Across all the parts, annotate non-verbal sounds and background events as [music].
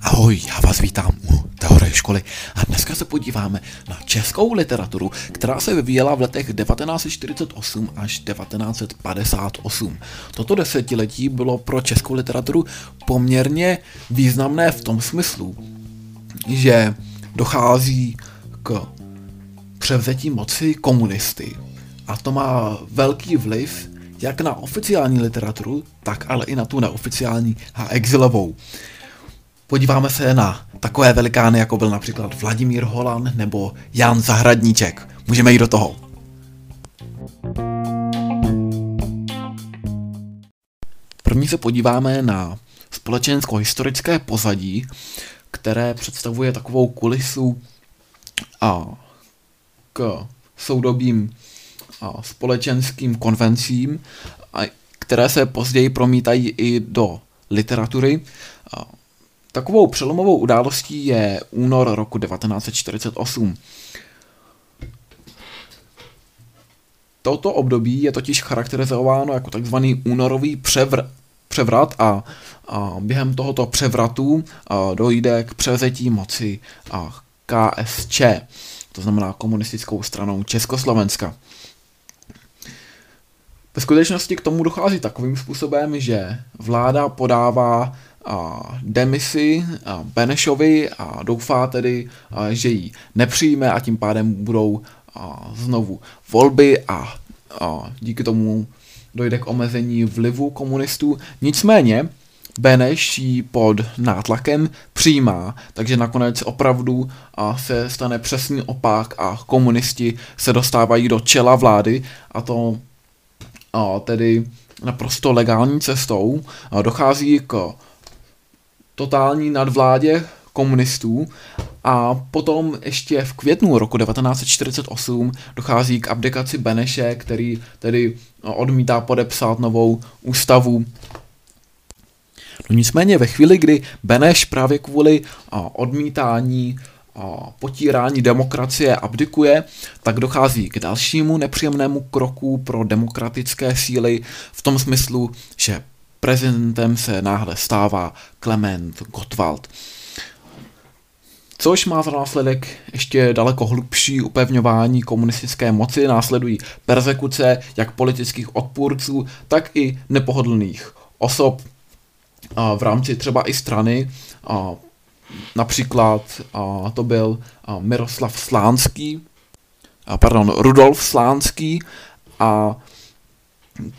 Ahoj, já vás vítám u Teorie školy a dneska se podíváme na českou literaturu, která se vyvíjela v letech 1948 až 1958. Toto desetiletí bylo pro českou literaturu poměrně významné v tom smyslu, že dochází k převzetí moci komunisty a to má velký vliv jak na oficiální literaturu, tak ale i na tu neoficiální a exilovou. Podíváme se na takové velikány, jako byl například Vladimír Holan nebo Jan Zahradníček. Můžeme jít do toho. První se podíváme na společensko-historické pozadí, které představuje takovou kulisu a k soudobým a společenským konvencím, které se později promítají i do literatury. Takovou přelomovou událostí je únor roku 1948. Toto období je totiž charakterizováno jako takzvaný únorový převr, převrat a, a během tohoto převratu a, dojde k převzetí moci a KSČ, to znamená komunistickou stranou Československa. Ve skutečnosti k tomu dochází takovým způsobem, že vláda podává a, demisi a Benešovi a doufá tedy, a, že ji nepřijme a tím pádem budou a, znovu volby a, a díky tomu dojde k omezení vlivu komunistů. Nicméně Beneš ji pod nátlakem přijímá, takže nakonec opravdu a se stane přesný opak a komunisti se dostávají do čela vlády a to a tedy naprosto legální cestou dochází k totální nadvládě komunistů a potom ještě v květnu roku 1948 dochází k abdikaci Beneše, který tedy odmítá podepsat novou ústavu. No nicméně ve chvíli, kdy Beneš právě kvůli odmítání potírání demokracie abdikuje, tak dochází k dalšímu nepříjemnému kroku pro demokratické síly v tom smyslu, že prezidentem se náhle stává Klement Gottwald. Což má za následek ještě daleko hlubší upevňování komunistické moci, následují persekuce jak politických odpůrců, tak i nepohodlných osob v rámci třeba i strany. Například to byl Miroslav Slánský, pardon, Rudolf Slánský a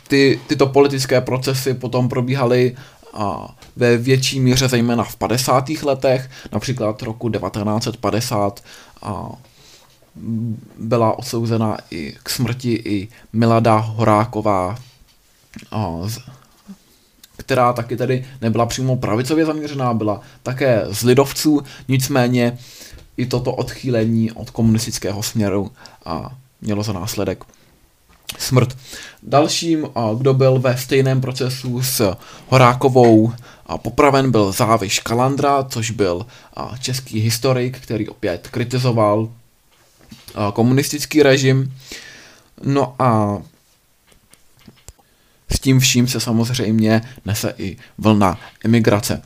ty, tyto politické procesy potom probíhaly a ve větší míře zejména v 50. letech, například roku 1950 a byla odsouzena i k smrti i Milada Horáková, a, která taky tedy nebyla přímo pravicově zaměřená, byla také z lidovců, nicméně i toto odchýlení od komunistického směru a mělo za následek smrt. Dalším, kdo byl ve stejném procesu s Horákovou popraven, byl Záviš Kalandra, což byl český historik, který opět kritizoval komunistický režim. No a s tím vším se samozřejmě nese i vlna emigrace.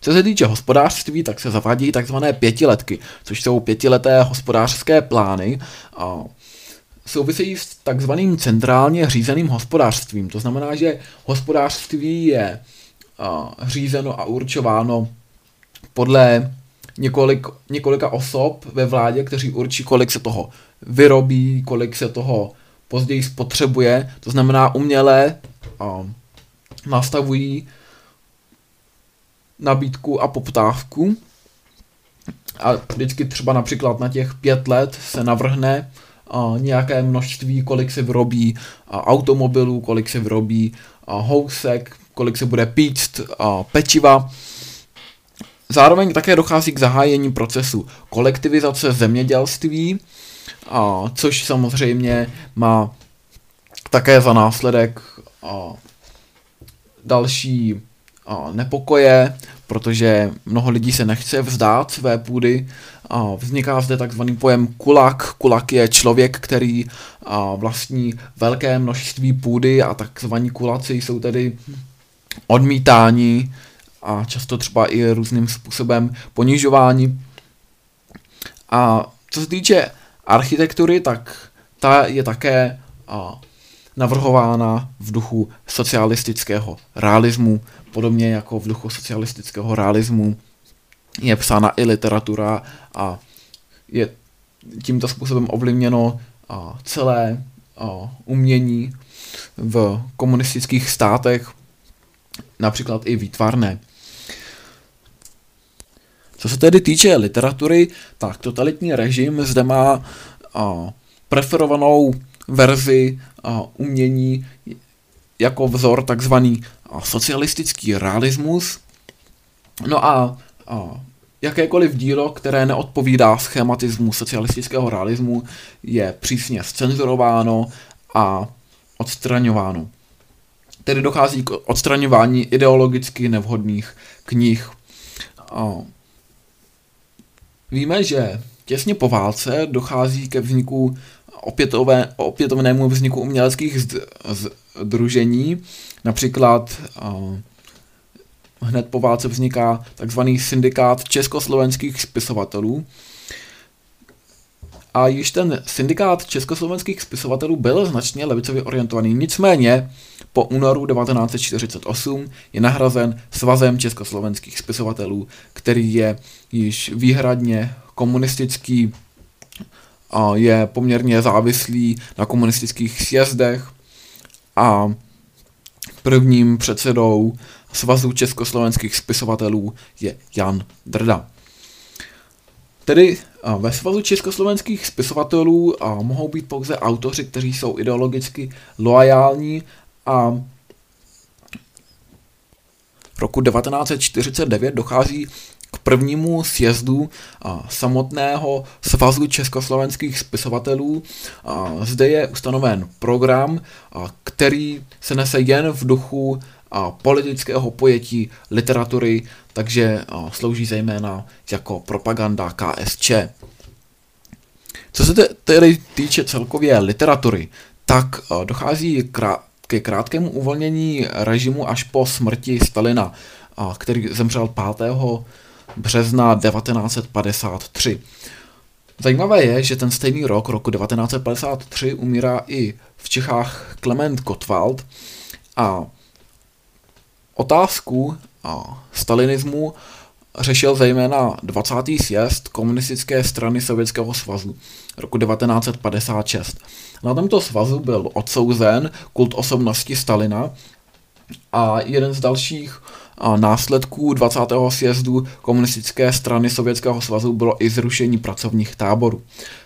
Co se týče hospodářství, tak se zavádí takzvané pětiletky, což jsou pětileté hospodářské plány. A souvisejí s takzvaným centrálně řízeným hospodářstvím. To znamená, že hospodářství je a, řízeno a určováno podle několik, několika osob ve vládě, kteří určí, kolik se toho vyrobí, kolik se toho později spotřebuje. To znamená, uměle a, nastavují nabídku a poptávku. A vždycky třeba například na těch pět let se navrhne nějaké množství, kolik se vyrobí a automobilů, kolik se vyrobí housek, kolik se bude pít a pečiva. Zároveň také dochází k zahájení procesu kolektivizace zemědělství, a což samozřejmě má také za následek a další a nepokoje, protože mnoho lidí se nechce vzdát své půdy. A vzniká zde takzvaný pojem kulak. Kulak je člověk, který a vlastní velké množství půdy a takzvaní kulaci jsou tedy odmítání a často třeba i různým způsobem ponižování. A co se týče architektury, tak ta je také a, navrhována v duchu socialistického realismu, podobně jako v duchu socialistického realismu je psána i literatura a je tímto způsobem ovlivněno a, celé a, umění v komunistických státech, například i výtvarné. Co se tedy týče literatury, tak totalitní režim zde má a, preferovanou verzi a, umění jako vzor takzvaný a, socialistický realismus. No a, a jakékoliv dílo, které neodpovídá schematismu socialistického realismu, je přísně scenzurováno a odstraňováno. Tedy dochází k odstraňování ideologicky nevhodných knih. Víme, že těsně po válce dochází ke vzniku opětové, opětovnému vzniku uměleckých združení. Například hned po válce vzniká takzvaný syndikát československých spisovatelů, a již ten syndikát československých spisovatelů byl značně levicově orientovaný. Nicméně po únoru 1948 je nahrazen Svazem československých spisovatelů, který je již výhradně komunistický a je poměrně závislý na komunistických sjezdech a prvním předsedou Svazu československých spisovatelů je Jan Drda. Tedy ve svazu československých spisovatelů mohou být pouze autoři, kteří jsou ideologicky loajální a roku 1949 dochází k prvnímu sjezdu samotného svazu československých spisovatelů. Zde je ustanoven program, který se nese jen v duchu politického pojetí literatury, takže slouží zejména jako propaganda KSČ. Co se tedy týče celkově literatury, tak dochází ke krátkému uvolnění režimu až po smrti Stalina, který zemřel 5. března 1953. Zajímavé je, že ten stejný rok, roku 1953, umírá i v Čechách Klement Gottwald a Otázku a stalinismu řešil zejména 20. sjezd komunistické strany Sovětského svazu roku 1956. Na tomto svazu byl odsouzen kult osobnosti Stalina a jeden z dalších následků 20. sjezdu komunistické strany Sovětského svazu bylo i zrušení pracovních táborů.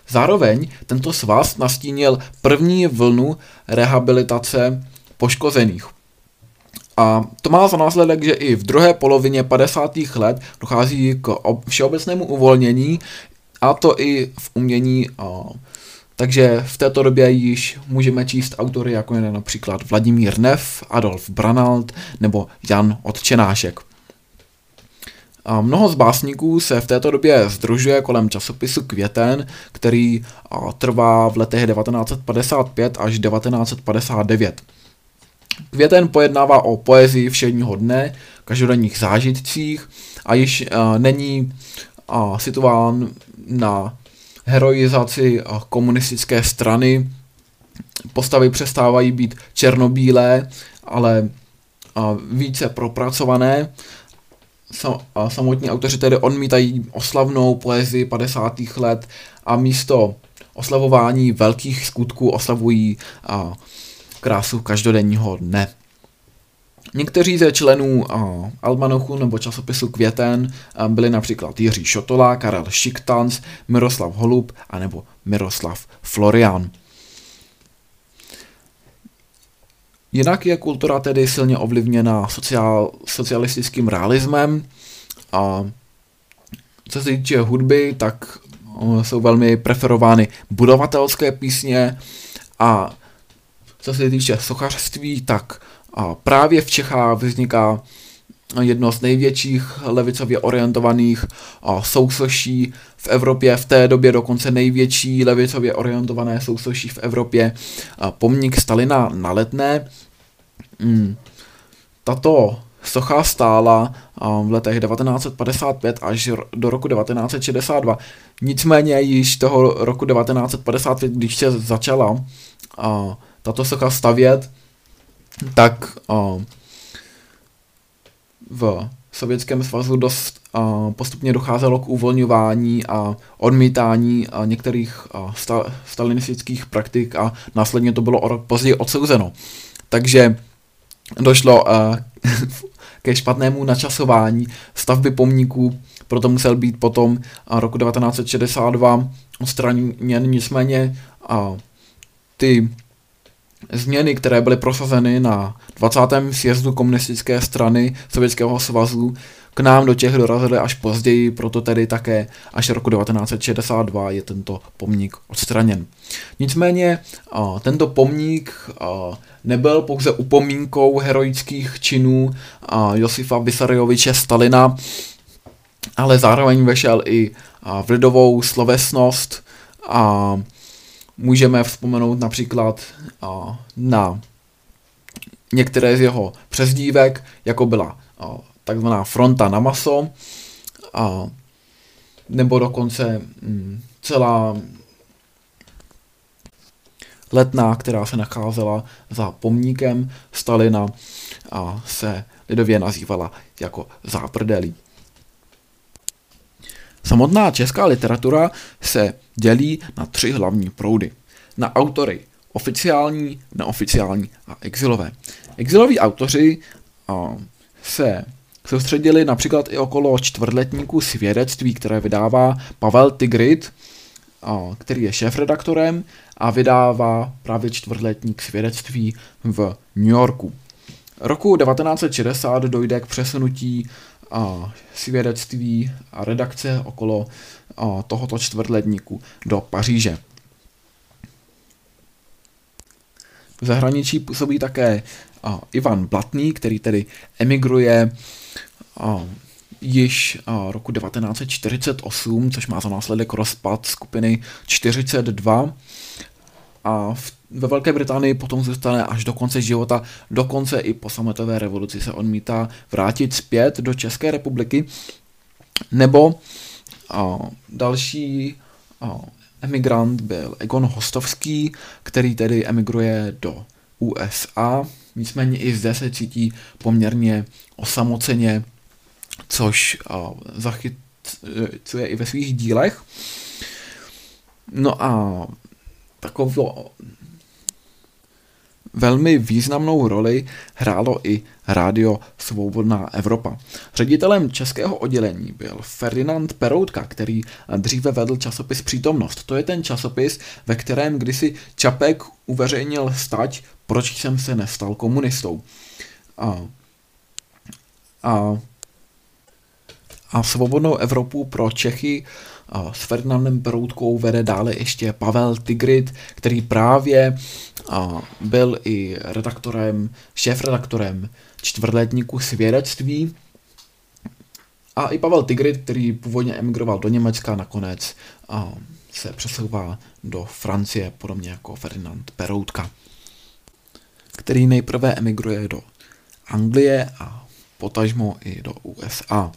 Zároveň tento svaz nastínil první vlnu rehabilitace poškozených. A to má za následek, že i v druhé polovině 50. let dochází k všeobecnému uvolnění, a to i v umění. Takže v této době již můžeme číst autory jako je například Vladimír Nev, Adolf Branald nebo Jan Odčenášek. A mnoho z básníků se v této době združuje kolem časopisu Květen, který trvá v letech 1955 až 1959. Květen pojednává o poezii všedního dne, každodenních zážitcích a již uh, není uh, situován na heroizaci uh, komunistické strany. Postavy přestávají být černobílé, ale uh, více propracované. Sam, uh, samotní autoři tedy odmítají oslavnou poezii 50. let a místo oslavování velkých skutků oslavují uh, krásu každodenního dne. Někteří ze členů uh, Almanochu nebo časopisu Květen uh, byli například Jiří Šotola, Karel Šiktanc, Miroslav Holub a nebo Miroslav Florian. Jinak je kultura tedy silně ovlivněna sociál, socialistickým realismem a co se týče hudby, tak uh, jsou velmi preferovány budovatelské písně a co se týče sochařství, tak právě v Čechách vzniká jedno z největších levicově orientovaných sousoší v Evropě, v té době dokonce největší levicově orientované sousoší v Evropě, pomník Stalina na Letné. Hmm. tato socha stála v letech 1955 až do roku 1962. Nicméně již toho roku 1955, když se začala tato socha stavět, tak v Sovětském svazu dost uh, postupně docházelo k uvolňování a odmítání uh, některých uh, sta- stalinistických praktik a následně to bylo o rok později odsouzeno. Takže došlo uh, [laughs] ke špatnému načasování stavby pomníků, proto musel být potom uh, roku 1962 odstraněn nicméně uh, ty změny, které byly prosazeny na 20. sjezdu komunistické strany Sovětského svazu, k nám do těch dorazily až později, proto tedy také až roku 1962 je tento pomník odstraněn. Nicméně tento pomník nebyl pouze upomínkou heroických činů Josifa Vysarioviče Stalina, ale zároveň vešel i v lidovou slovesnost a můžeme vzpomenout například na některé z jeho přezdívek, jako byla takzvaná fronta na maso, a, nebo dokonce mm, celá letná, která se nacházela za pomníkem Stalina a se lidově nazývala jako záprdelí. Samotná česká literatura se dělí na tři hlavní proudy. Na autory oficiální, neoficiální a exilové. Exiloví autoři a, se soustředili například i okolo čtvrtletníku svědectví, které vydává Pavel Tigrit, a, který je šéf-redaktorem a vydává právě čtvrtletník svědectví v New Yorku. Roku 1960 dojde k přesunutí a, svědectví a redakce okolo a, tohoto čtvrtletníku do Paříže. V zahraničí působí také a, Ivan Blatný, který tedy emigruje a, již a, roku 1948, což má za následek rozpad skupiny 42 a v, ve Velké Británii potom zůstane až do konce života, dokonce i po sametové revoluci se odmítá vrátit zpět do České republiky, nebo a, další a, emigrant byl Egon Hostovský, který tedy emigruje do USA, nicméně i zde se cítí poměrně osamoceně, což zachycuje i ve svých dílech. No a takovou velmi významnou roli hrálo i rádio Svobodná Evropa. Ředitelem českého oddělení byl Ferdinand Peroutka, který dříve vedl časopis Přítomnost. To je ten časopis, ve kterém kdysi Čapek uveřejnil stať, proč jsem se nestal komunistou. A, a, a Svobodnou Evropu pro Čechy a s Ferdinandem Peroutkou vede dále ještě Pavel Tigrit, který právě byl i redaktorem, šéf-redaktorem čtvrtletníku svědectví a i Pavel Tigrit, který původně emigroval do Německa, nakonec se přesouvá do Francie, podobně jako Ferdinand Peroutka, který nejprve emigruje do Anglie a potažmo i do USA.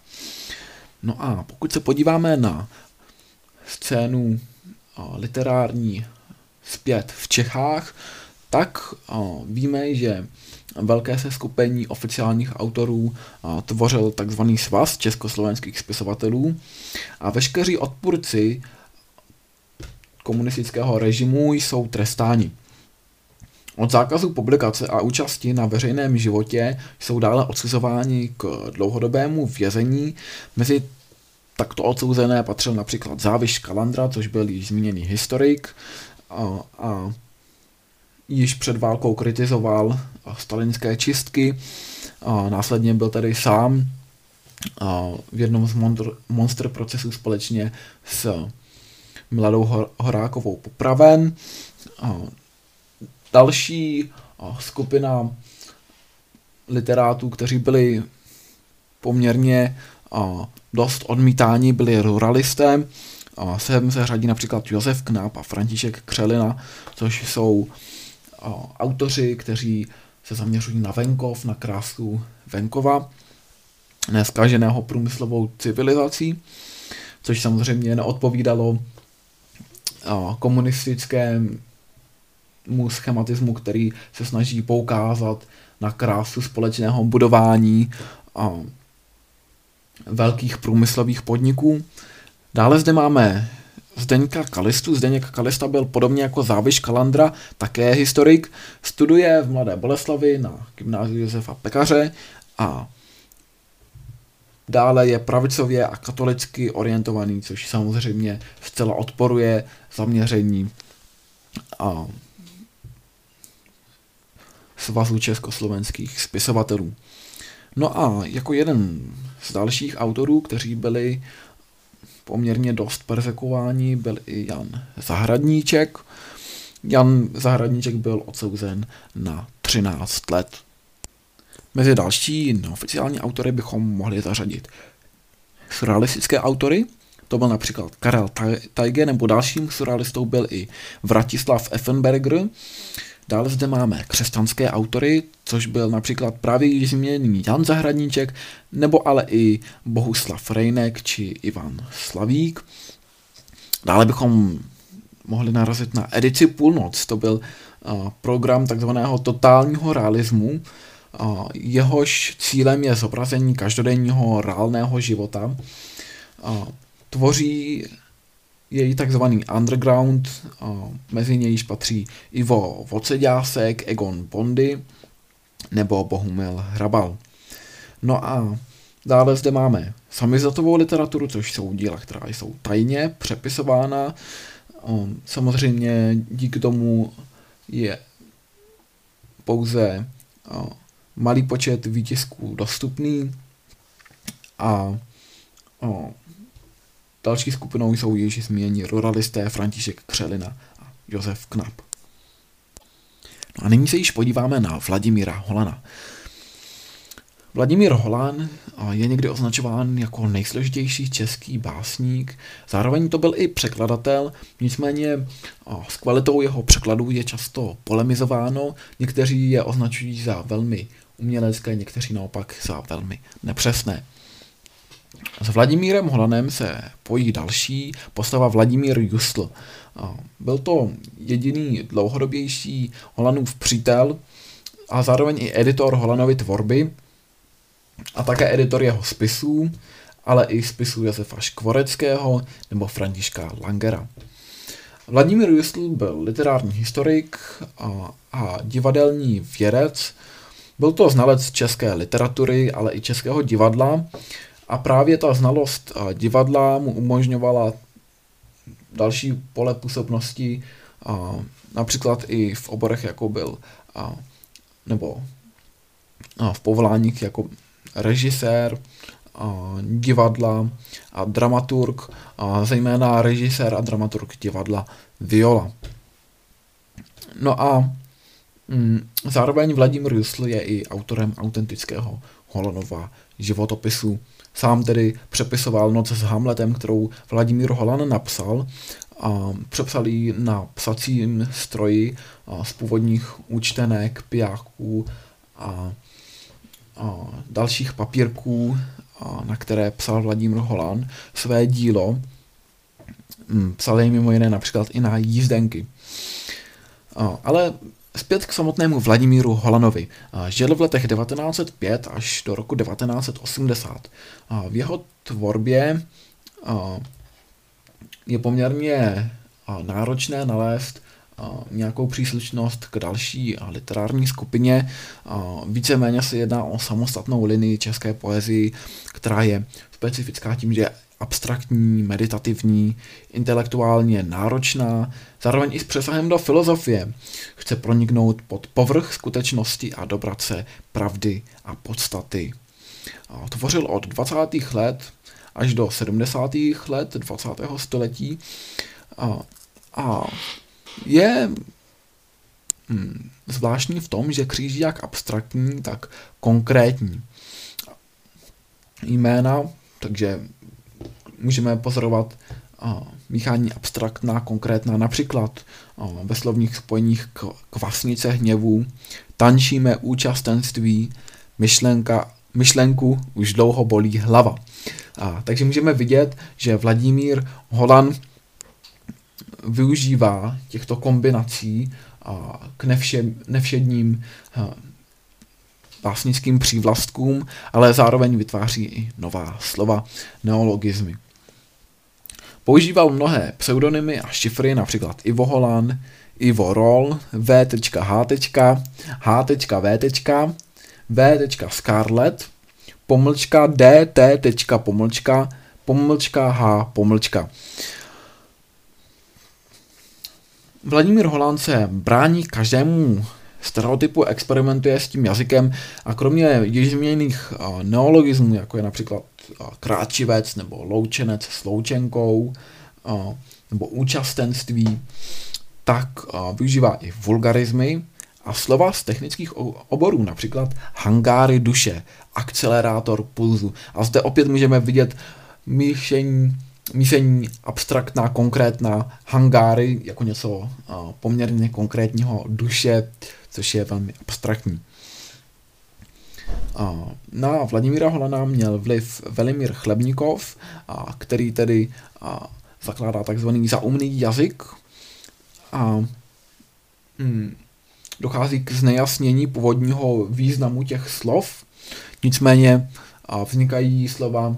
No a pokud se podíváme na scénu literární zpět v Čechách, tak víme, že velké seskupení oficiálních autorů tvořil takzvaný svaz československých spisovatelů a veškeří odpůrci komunistického režimu jsou trestáni. Od zákazu publikace a účasti na veřejném životě jsou dále odsuzováni k dlouhodobému vězení. Mezi takto odsouzené patřil například Záviš Kalandra, což byl již zmíněný historik a, a již před válkou kritizoval stalinské čistky. A následně byl tady sám a v jednom z monster, monster procesů společně s Mladou Horákovou popraven. A další skupina literátů, kteří byli poměrně dost odmítáni, byli ruralisté. Sem se řadí například Josef Knáp a František Křelina, což jsou autoři, kteří se zaměřují na venkov, na krásu venkova, neskaženého průmyslovou civilizací, což samozřejmě neodpovídalo komunistickému schematismu, který se snaží poukázat na krásu společného budování velkých průmyslových podniků. Dále zde máme Zdeňka Kalistu. Zdeněk Kalista byl podobně jako Záviš Kalandra, také historik. Studuje v Mladé Boleslavi na gymnáziu Josefa Pekaře a dále je pravicově a katolicky orientovaný, což samozřejmě zcela odporuje zaměření a svazu československých spisovatelů. No a jako jeden z dalších autorů, kteří byli poměrně dost persekováni, byl i Jan Zahradníček. Jan Zahradníček byl odsouzen na 13 let. Mezi další neoficiální autory bychom mohli zařadit surrealistické autory, to byl například Karel Tajge, nebo dalším surrealistou byl i Vratislav Effenberger, Dále zde máme křesťanské autory, což byl například právě již zmíněný Jan Zahradníček, nebo ale i Bohuslav Rejnek či Ivan Slavík. Dále bychom mohli narazit na edici Půlnoc, to byl program takzvaného totálního realismu, jehož cílem je zobrazení každodenního reálného života. Tvoří její takzvaný underground, mezi nějž patří Ivo Voceďásek, Egon Bondy nebo Bohumil Hrabal. No a dále zde máme samizatovou literaturu, což jsou díla, která jsou tajně přepisována. Samozřejmě díky tomu je pouze malý počet výtisků dostupný a Další skupinou jsou již zmíněni ruralisté František Křelina a Josef Knap. No a nyní se již podíváme na Vladimíra Holana. Vladimír Holan je někdy označován jako nejsložitější český básník, zároveň to byl i překladatel, nicméně s kvalitou jeho překladů je často polemizováno, někteří je označují za velmi umělecké, někteří naopak za velmi nepřesné. S Vladimírem Holanem se pojí další postava Vladimír Justl. Byl to jediný dlouhodobější Holanův přítel a zároveň i editor Holanovy tvorby a také editor jeho spisů, ale i spisů Josefa Škvoreckého nebo Františka Langera. Vladimír Justl byl literární historik a, a divadelní vědec. Byl to znalec české literatury, ale i českého divadla a právě ta znalost divadla mu umožňovala další pole působnosti, například i v oborech, jako byl, nebo v povoláních jako režisér, divadla a dramaturg, a zejména režisér a dramaturg divadla Viola. No a mm, zároveň Vladimír Jusl je i autorem autentického Holonova životopisu. Sám tedy přepisoval Noc s Hamletem, kterou Vladimír Holan napsal a přepsal ji na psacím stroji z původních účtenek, pijáků a, a dalších papírků, a na které psal Vladimír Holan své dílo. Hm, psal jej mimo jiné například i na jízdenky. Ale Zpět k samotnému Vladimíru Holanovi. Žil v letech 1905 až do roku 1980. V jeho tvorbě je poměrně náročné nalézt nějakou příslušnost k další literární skupině. Víceméně se jedná o samostatnou linii české poezii, která je specifická tím, že je abstraktní, meditativní, intelektuálně náročná, zároveň i s přesahem do filozofie. Chce proniknout pod povrch skutečnosti a dobrat se pravdy a podstaty. Tvořil od 20. let až do 70. let 20. století a, a je hm, zvláštní v tom, že kříží jak abstraktní, tak konkrétní. Jména, takže můžeme pozorovat míchání abstraktná, konkrétná, například ve slovních spojeních kvasnice hněvu, tančíme účastenství, myšlenka, myšlenku už dlouho bolí hlava. A, takže můžeme vidět, že Vladimír Holan využívá těchto kombinací a, k nevše, nevšedním a, básnickým přívlastkům, ale zároveň vytváří i nová slova, neologizmy. Používal mnohé pseudonymy a šifry, například Ivo Holan, Ivo Roll, V.H. H.V. V. Scarlett, pomlčka DT. pomlčka, pomlčka H. pomlčka. Vladimír Holan se brání každému stereotypu, experimentuje s tím jazykem a kromě již změněných neologismů, jako je například kráčivec nebo loučenec s loučenkou nebo účastenství, tak využívá i vulgarizmy a slova z technických oborů, například hangáry duše, akcelerátor pulzu. A zde opět můžeme vidět myšlení, myšlení abstraktná, konkrétná, hangáry jako něco poměrně konkrétního duše, což je velmi abstraktní. Na Vladimíra Holana měl vliv Velimír Chlebníkov, který tedy zakládá takzvaný zaumný jazyk a hmm, dochází k znejasnění původního významu těch slov, nicméně vznikají slova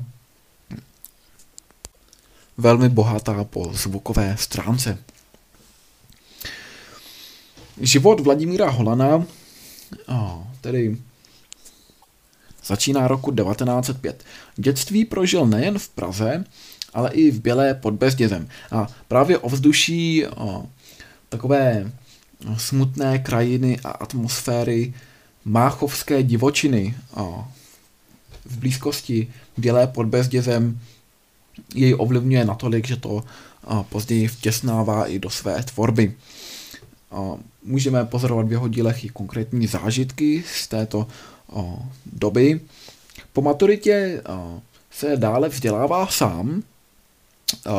velmi bohatá po zvukové stránce. Život Vladimíra Holana, tedy začíná roku 1905. Dětství prožil nejen v Praze, ale i v Bělé pod Bezdězem. A právě ovzduší o, takové smutné krajiny a atmosféry máchovské divočiny o, v blízkosti Bělé pod Bezdězem jej ovlivňuje natolik, že to později vtěsnává i do své tvorby. Můžeme pozorovat v jeho dílech i konkrétní zážitky z této doby. Po maturitě se dále vzdělává sám,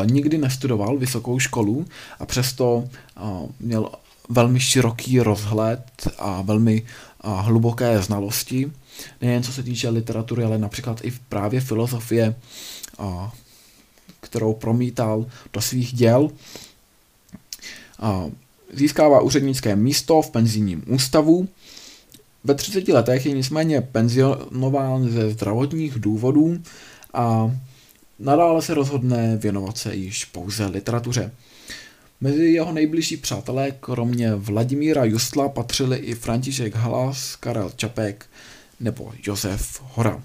nikdy nestudoval vysokou školu a přesto měl velmi široký rozhled a velmi hluboké znalosti, nejen co se týče literatury, ale například i právě filozofie, kterou promítal do svých děl. Získává úřednické místo v penzijním ústavu, ve 30 letech je nicméně penzionován ze zdravotních důvodů a nadále se rozhodne věnovat se již pouze literatuře. Mezi jeho nejbližší přátelé, kromě Vladimíra Justla, patřili i František Halas, Karel Čapek nebo Josef Hora.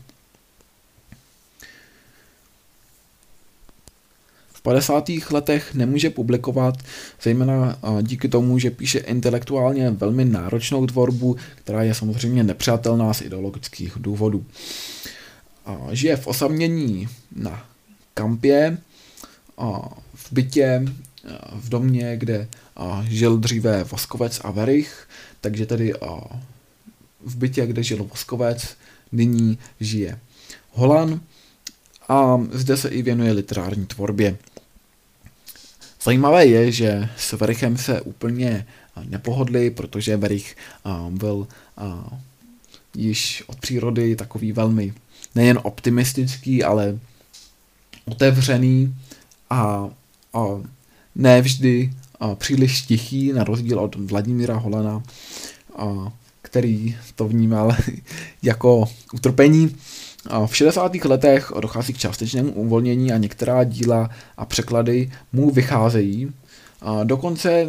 50. letech nemůže publikovat, zejména díky tomu, že píše intelektuálně velmi náročnou tvorbu, která je samozřejmě nepřátelná z ideologických důvodů. Žije v osamění na kampě, v bytě, v domě, kde žil dříve Voskovec a Verich, takže tedy v bytě, kde žil Voskovec, nyní žije Holan a zde se i věnuje literární tvorbě. Zajímavé je, že s Verichem se úplně nepohodli, protože Verich byl již od přírody takový velmi nejen optimistický, ale otevřený a, a ne vždy příliš tichý, na rozdíl od Vladimíra Holena, a, který to vnímal [laughs] jako utrpení. V 60. letech dochází k částečnému uvolnění a některá díla a překlady mu vycházejí. Do konce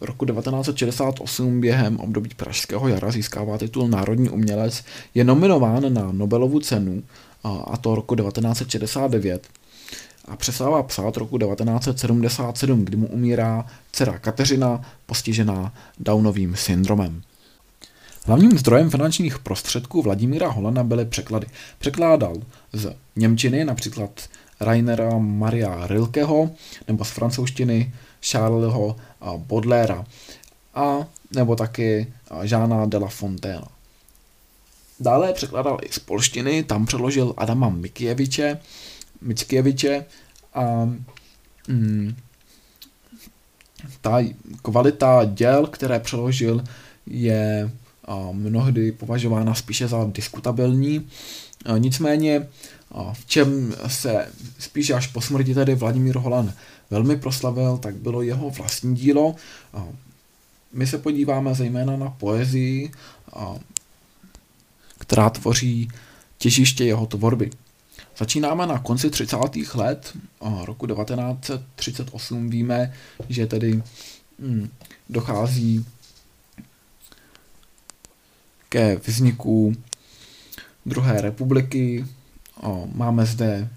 roku 1968 během období Pražského jara získává titul Národní umělec, je nominován na Nobelovu cenu, a to roku 1969 a přestává psát roku 1977, kdy mu umírá dcera Kateřina, postižená Downovým syndromem. Hlavním zdrojem finančních prostředků Vladimíra Holana byly překlady. Překládal z Němčiny například Rainera Maria Rilkeho nebo z francouzštiny Charlesho Baudelaire a nebo taky Žána de la Fontaine. Dále překládal i z polštiny, tam přeložil Adama Mikieviče, Mickieviče a mm, ta kvalita děl, které přeložil, je mnohdy považována spíše za diskutabilní. Nicméně v čem se spíše až po smrti tedy Vladimír Holan velmi proslavil, tak bylo jeho vlastní dílo. My se podíváme zejména na poezii, která tvoří těžiště jeho tvorby. Začínáme na konci 30. let roku 1938. Víme, že tedy hm, dochází ke vzniku druhé republiky. Máme zde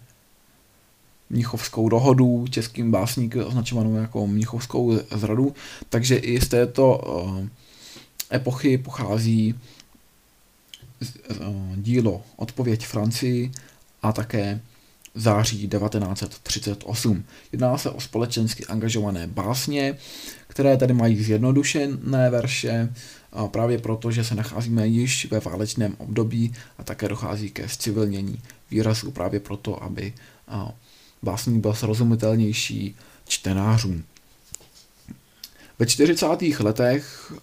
Mnichovskou dohodu, českým básníkem označovanou jako Mnichovskou zradu, takže i z této epochy pochází dílo Odpověď Francii a také září 1938. Jedná se o společensky angažované básně, které tady mají zjednodušené verše, právě proto, že se nacházíme již ve válečném období a také dochází ke zcivilnění výrazů právě proto, aby básník byl srozumitelnější čtenářům. Ve 40. letech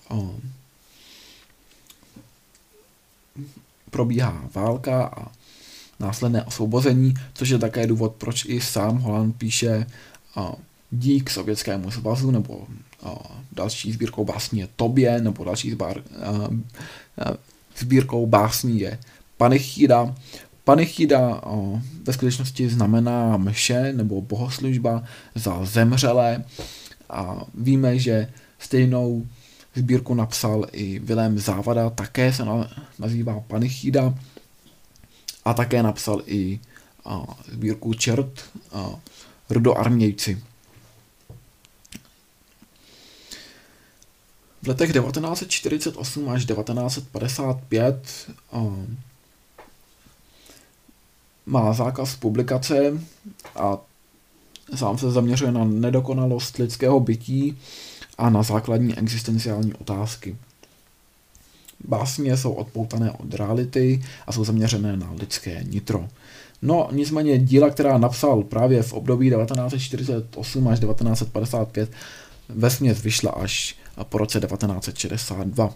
probíhá válka a následné osvobození, což je také důvod, proč i sám Holand píše dík Sovětskému svazu nebo další sbírkou básní je Tobě nebo další zbár, sbírkou básní je Panichida. Panichida ve skutečnosti znamená mše nebo bohoslužba za zemřelé a víme, že stejnou sbírku napsal i Vilém Závada, také se nazývá Panichida a také napsal i sbírku Čert Rudoarmějci. V letech 1948 až 1955 má zákaz publikace a sám se zaměřuje na nedokonalost lidského bytí a na základní existenciální otázky. Básně jsou odpoutané od reality a jsou zaměřené na lidské nitro. No nicméně díla, která napsal právě v období 1948 až 1955, vesměs vyšla až po roce 1962.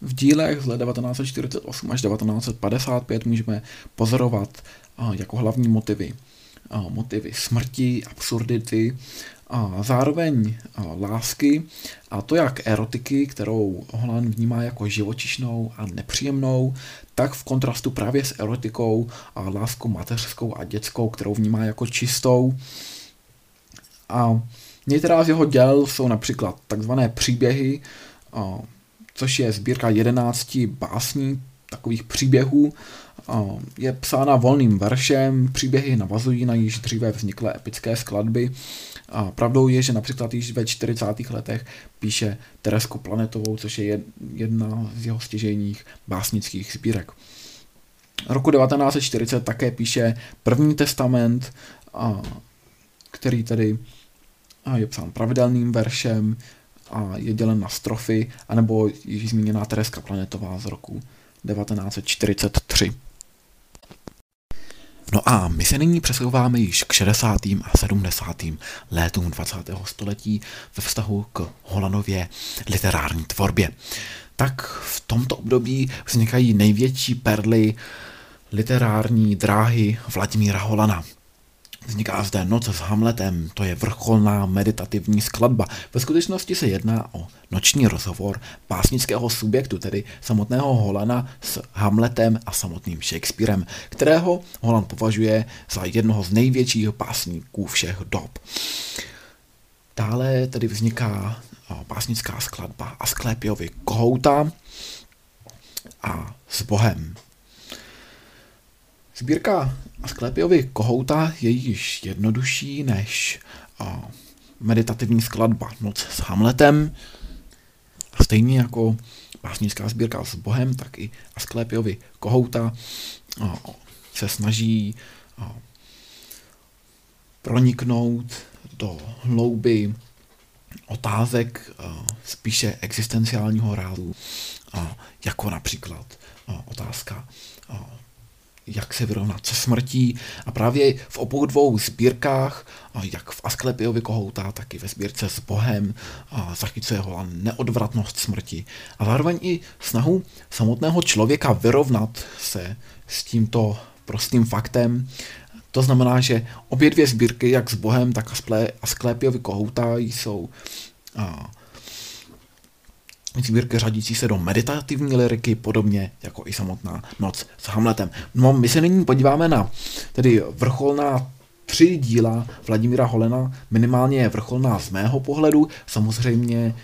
V dílech z let 1948 až 1955 můžeme pozorovat jako hlavní motivy motivy smrti, absurdity a zároveň lásky a to jak erotiky, kterou Holan vnímá jako živočišnou a nepříjemnou, tak v kontrastu právě s erotikou a láskou mateřskou a dětskou, kterou vnímá jako čistou. A některá z jeho děl jsou například takzvané příběhy, což je sbírka 11 básní, takových příběhů, je psána volným veršem, příběhy navazují na již dříve vzniklé epické skladby. A pravdou je, že například již ve 40. letech píše Teresku Planetovou, což je jedna z jeho stěžejních básnických sbírek. Roku 1940 také píše První testament, který tedy je psán pravidelným veršem a je dělen na strofy, anebo již zmíněná Tereska Planetová z roku 1943. No a my se nyní přesouváme již k 60. a 70. létům 20. století ve vztahu k Holanově literární tvorbě. Tak v tomto období vznikají největší perly literární dráhy Vladimíra Holana. Vzniká zde Noc s Hamletem, to je vrcholná meditativní skladba. Ve skutečnosti se jedná o noční rozhovor básnického subjektu, tedy samotného Holana s Hamletem a samotným Shakespearem, kterého Holan považuje za jednoho z největších básníků všech dob. Dále tedy vzniká básnická skladba Asklepiovi Kohouta a s Bohem. Sbírka Asklepiovi Kohouta je již jednodušší než a, meditativní skladba Noc s Hamletem. A stejně jako básnická sbírka s Bohem, tak i Asklepiovi Kohouta a, se snaží a, proniknout do hlouby otázek a, spíše existenciálního rázu, a, jako například a, otázka a, jak se vyrovnat se smrtí a právě v obou dvou sbírkách, jak v Asklepiovi Kohouta, tak i ve sbírce s Bohem, zachycuje Holan neodvratnost smrti a zároveň i snahu samotného člověka vyrovnat se s tímto prostým faktem. To znamená, že obě dvě sbírky, jak s Bohem, tak a Sklepiovi Kohouta, jsou sbírky řadící se do meditativní liriky, podobně jako i samotná noc s Hamletem. No, my se nyní podíváme na tedy vrcholná tři díla Vladimíra Holena, minimálně je vrcholná z mého pohledu, samozřejmě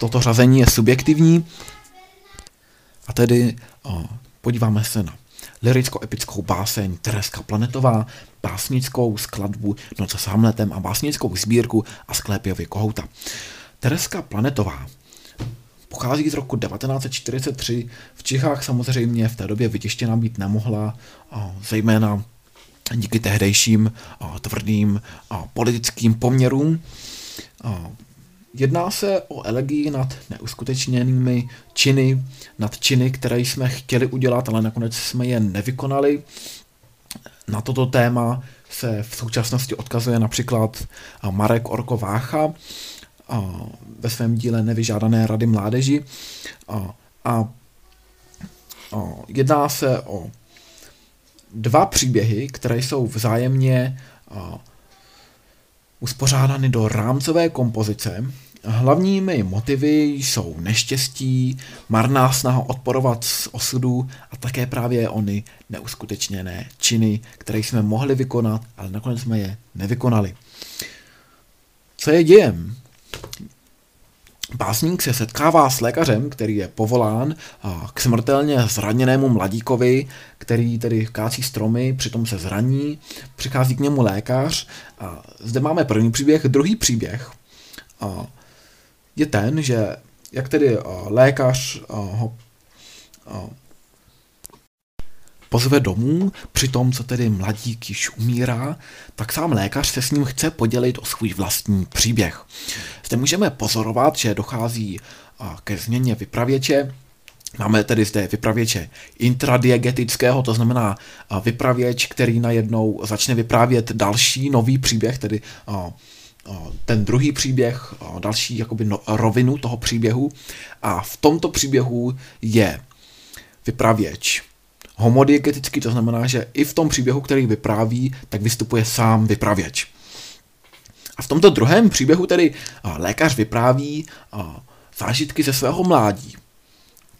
toto řazení je subjektivní, a tedy podíváme se na liricko-epickou báseň Tereska Planetová, básnickou skladbu Noce s Hamletem a básnickou sbírku a Sklepiovi Kohouta. Tereska Planetová pochází z roku 1943. V Čechách samozřejmě v té době vytištěna být nemohla, zejména díky tehdejším tvrdým politickým poměrům. Jedná se o elegii nad neuskutečněnými činy, nad činy, které jsme chtěli udělat, ale nakonec jsme je nevykonali. Na toto téma se v současnosti odkazuje například Marek Orko Vácha, ve svém díle Nevyžádané rady mládeži. A, jedná se o dva příběhy, které jsou vzájemně uspořádány do rámcové kompozice. Hlavními motivy jsou neštěstí, marná snaha odporovat z osudu a také právě ony neuskutečněné činy, které jsme mohli vykonat, ale nakonec jsme je nevykonali. Co je dějem? Básník se setkává s lékařem, který je povolán k smrtelně zraněnému mladíkovi, který tedy kácí stromy, přitom se zraní, přichází k němu lékař. A zde máme první příběh, druhý příběh je ten, že jak tedy lékař ho pozve domů, při tom, co tedy mladík již umírá, tak sám lékař se s ním chce podělit o svůj vlastní příběh. Zde můžeme pozorovat, že dochází ke změně vypravěče, Máme tedy zde vypravěče intradiegetického, to znamená vypravěč, který najednou začne vyprávět další nový příběh, tedy ten druhý příběh, další jakoby no, rovinu toho příběhu. A v tomto příběhu je vypravěč homodiegetický, to znamená, že i v tom příběhu, který vypráví, tak vystupuje sám vypravěč. A v tomto druhém příběhu tedy lékař vypráví zážitky ze svého mládí.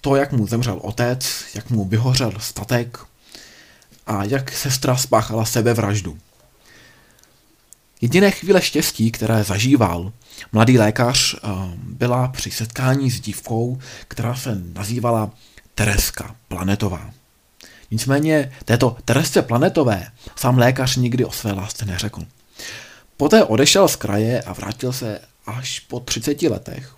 To, jak mu zemřel otec, jak mu vyhořel statek a jak sestra spáchala sebevraždu. Jediné chvíle štěstí, které zažíval mladý lékař, byla při setkání s dívkou, která se nazývala Tereska Planetová. Nicméně této Teresce Planetové sám lékař nikdy o své lásce neřekl. Poté odešel z kraje a vrátil se až po 30 letech.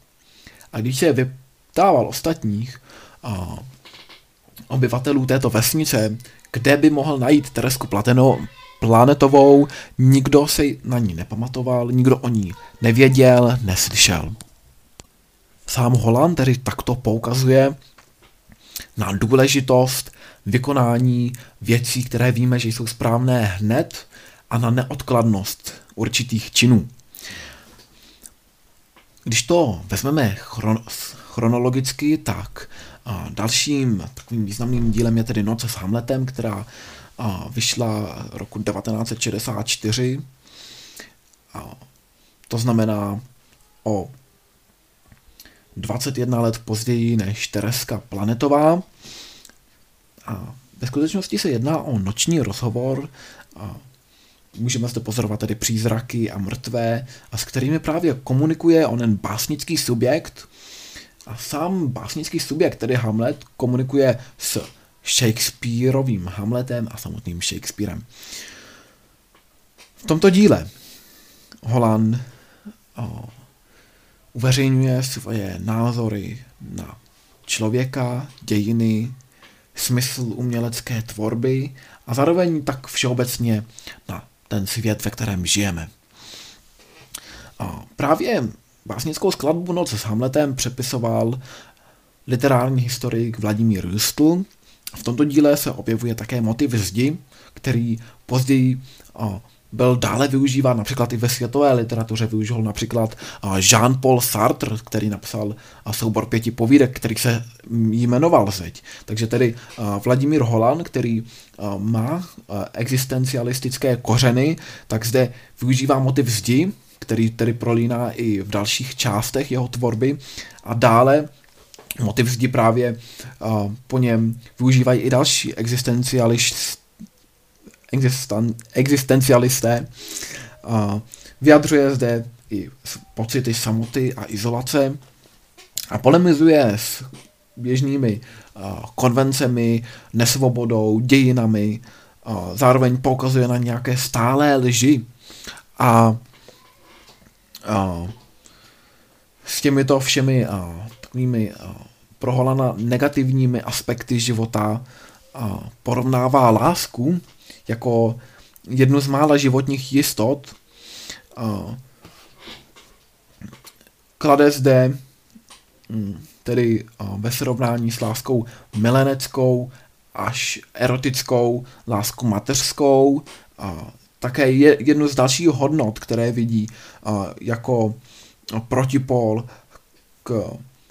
A když se vyptával ostatních a, obyvatelů této vesnice, kde by mohl najít Teresku Plateno, Planetovou, nikdo se na ní nepamatoval, nikdo o ní nevěděl, neslyšel. Sám Holand tedy takto poukazuje na důležitost vykonání věcí, které víme, že jsou správné hned a na neodkladnost určitých činů. Když to vezmeme chron- chronologicky, tak a dalším takovým významným dílem je tedy Noce s Hamletem, která a, vyšla roku 1964. A, to znamená o 21 let později než Tereska Planetová. A ve skutečnosti se jedná o noční rozhovor, a můžeme zde pozorovat tedy přízraky a mrtvé, a s kterými právě komunikuje onen básnický subjekt. A sám básnický subjekt, tedy Hamlet, komunikuje s Shakespeareovým Hamletem a samotným Shakespearem. V tomto díle Holland o, uveřejňuje svoje názory na člověka, dějiny, smysl umělecké tvorby a zároveň tak všeobecně na ten svět, ve kterém žijeme. A právě básnickou skladbu Noc s Hamletem přepisoval literární historik Vladimír Rustl v tomto díle se objevuje také motiv zdi, který později byl dále využíván například i ve světové literatuře. Využil například Jean-Paul Sartre, který napsal soubor pěti povídek, který se jmenoval Zeď. Takže tedy Vladimír Holan, který má existencialistické kořeny, tak zde využívá motiv zdi, který tedy prolíná i v dalších částech jeho tvorby a dále motiv zdi právě po něm využívají i další existencialist, existencialisté. Vyjadřuje zde i pocity samoty a izolace a polemizuje s běžnými konvencemi, nesvobodou, dějinami, zároveň poukazuje na nějaké stálé lži a, a s těmito všemi a, takovými a, proholana negativními aspekty života a, porovnává lásku jako jednu z mála životních jistot. Klade zde hm, tedy ve srovnání s láskou mileneckou až erotickou, lásku mateřskou, také jednu z dalších hodnot, které vidí jako protipol k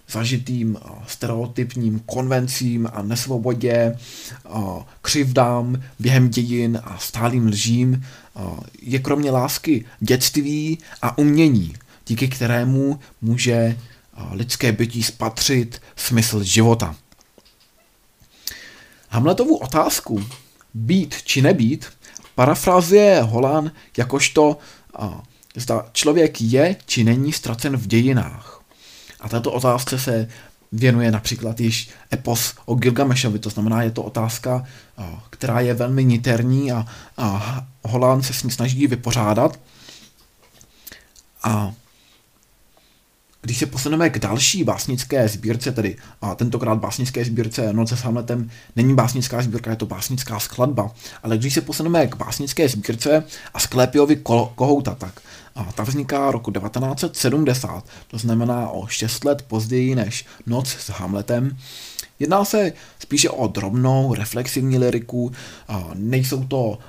zažitým stereotypním konvencím a nesvobodě, křivdám během dějin a stálým lžím, je kromě lásky dětství a umění, díky kterému může lidské bytí spatřit smysl života. Hamletovu otázku být či nebýt parafrazuje Holan jakožto zda člověk je či není ztracen v dějinách. A této otázce se věnuje například již epos o Gilgamešovi, to znamená, je to otázka, která je velmi niterní a, a Holán se s ní snaží vypořádat. A když se posuneme k další básnické sbírce, tedy a tentokrát básnické sbírce Noce s Hamletem není básnická sbírka, je to básnická skladba, ale když se posuneme k básnické sbírce a Sklepiovi Kohouta, tak a ta vzniká roku 1970, to znamená o 6 let později než Noc s Hamletem. Jedná se spíše o drobnou, reflexivní liriku, nejsou to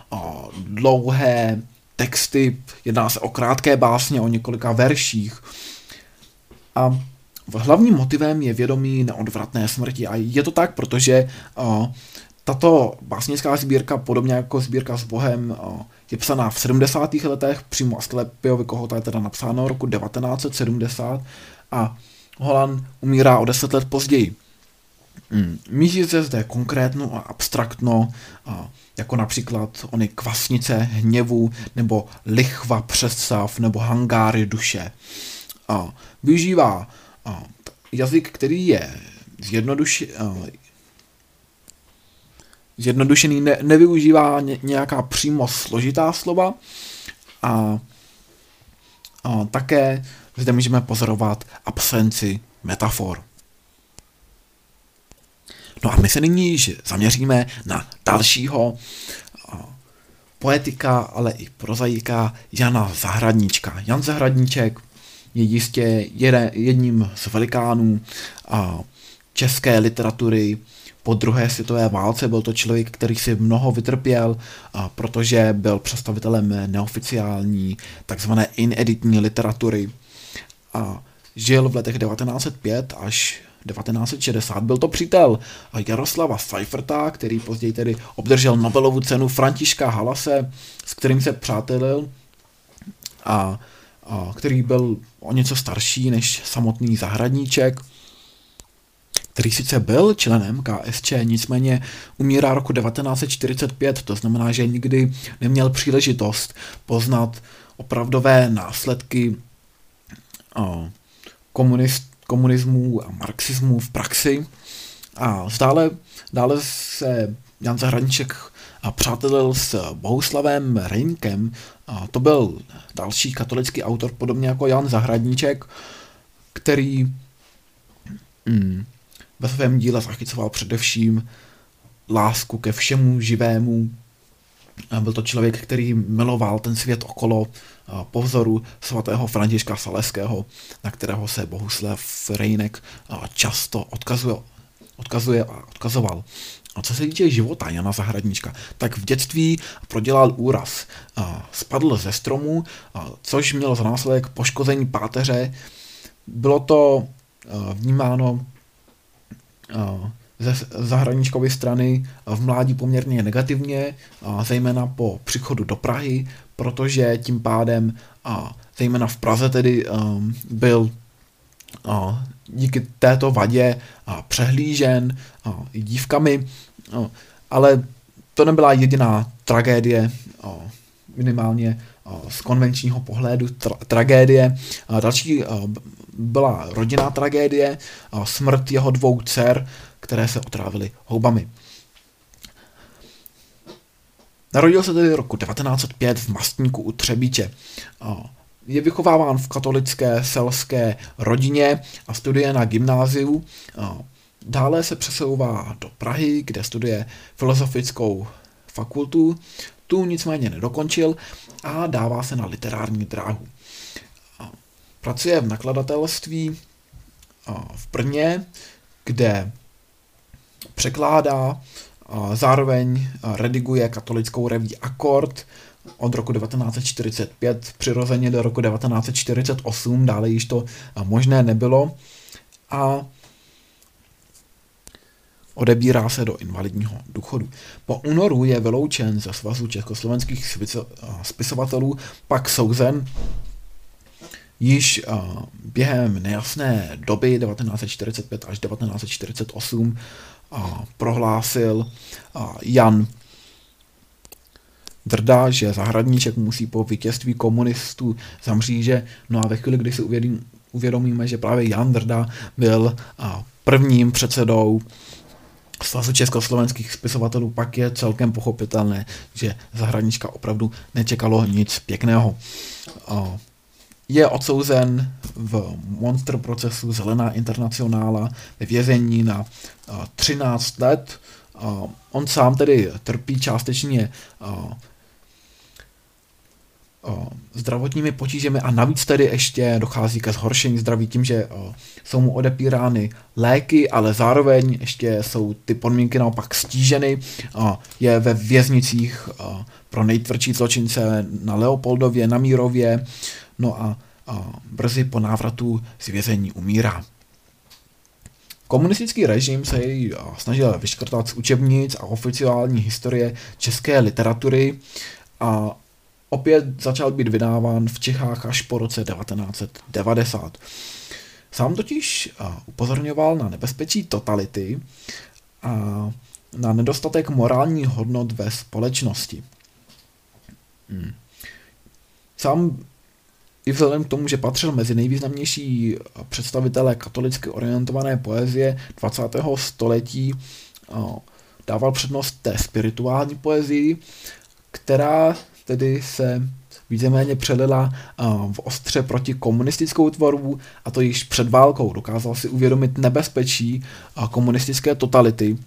dlouhé texty, jedná se o krátké básně, o několika verších. A hlavním motivem je vědomí neodvratné smrti. A je to tak, protože tato básnická sbírka, podobně jako sbírka s Bohem, je psaná v 70. letech, přímo Asklepiovi Kohota je teda napsáno roku 1970 a Holan umírá o deset let později. Hmm. Míří se zde konkrétno a abstraktno, jako například ony kvasnice hněvu, nebo lichva představ, nebo hangáry duše. Využívá jazyk, který je zjednoduši, zjednodušený, ne, nevyužívá ně, nějaká přímo složitá slova a, a také zde můžeme pozorovat absenci metafor. No a my se nyní již zaměříme na dalšího poetika, ale i prozaika Jana Zahradníčka. Jan Zahradníček je jistě jedním z velikánů české literatury, po druhé světové válce. Byl to člověk, který si mnoho vytrpěl, a protože byl představitelem neoficiální takzvané ineditní literatury. A žil v letech 1905 až 1960. Byl to přítel Jaroslava Seiferta, který později tedy obdržel Nobelovu cenu Františka Halase, s kterým se přátelil a, a který byl o něco starší než samotný zahradníček který sice byl členem KSČ, nicméně umírá roku 1945, to znamená, že nikdy neměl příležitost poznat opravdové následky komunist, komunismu a marxismu v praxi. A dále, dále se Jan Zahradníček a přátelil s Bohuslavem Reinkem. A to byl další katolický autor, podobně jako Jan Zahradníček, který mm, ve svém díle zachycoval především lásku ke všemu živému. Byl to člověk, který miloval ten svět okolo po vzoru svatého Františka Saleského, na kterého se Bohuslav Rejnek často odkazuje. odkazuje a odkazoval. A co se týče života Jana Zahradníčka, tak v dětství prodělal úraz. Spadl ze stromu, což mělo za následek poškození páteře. Bylo to vnímáno ze zahraničkové strany v mládí poměrně negativně, zejména po příchodu do Prahy, protože tím pádem, zejména v Praze tedy, byl díky této vadě přehlížen dívkami, ale to nebyla jediná tragédie, minimálně z konvenčního pohledu tra- tragédie. Další byla rodinná tragédie, smrt jeho dvou dcer, které se otrávily houbami. Narodil se tedy roku 1905 v Mastníku u Třebíče. Je vychováván v katolické selské rodině a studuje na gymnáziu. Dále se přesouvá do Prahy, kde studuje filozofickou fakultu. Tu nicméně nedokončil a dává se na literární dráhu. Pracuje v nakladatelství v Brně, kde překládá, zároveň rediguje katolickou reví Akord od roku 1945, přirozeně do roku 1948, dále již to možné nebylo a odebírá se do invalidního důchodu. Po únoru je vyloučen ze svazu československých spisovatelů, pak souzen již během nejasné doby 1945 až 1948 prohlásil Jan Drda, že zahradníček musí po vítězství komunistů za mříže. No a ve chvíli, kdy si uvědomíme, že právě Jan Drda byl prvním předsedou Svazu československých spisovatelů, pak je celkem pochopitelné, že zahradnička opravdu nečekalo nic pěkného je odsouzen v monster procesu Zelená internacionála ve vězení na 13 let. On sám tedy trpí částečně zdravotními potížemi a navíc tedy ještě dochází ke zhoršení zdraví tím, že jsou mu odepírány léky, ale zároveň ještě jsou ty podmínky naopak stíženy. Je ve věznicích pro nejtvrdší zločince na Leopoldově, na Mírově, no a, brzy po návratu z vězení umírá. Komunistický režim se jej snažil vyškrtat z učebnic a oficiální historie české literatury a opět začal být vydáván v Čechách až po roce 1990. Sám totiž upozorňoval na nebezpečí totality a na nedostatek morálních hodnot ve společnosti. Hmm. Sám i vzhledem k tomu, že patřil mezi nejvýznamnější představitele katolicky orientované poezie 20. století, dával přednost té spirituální poezii, která tedy se víceméně přelila v ostře proti komunistickou tvorbu a to již před válkou. Dokázal si uvědomit nebezpečí komunistické totality,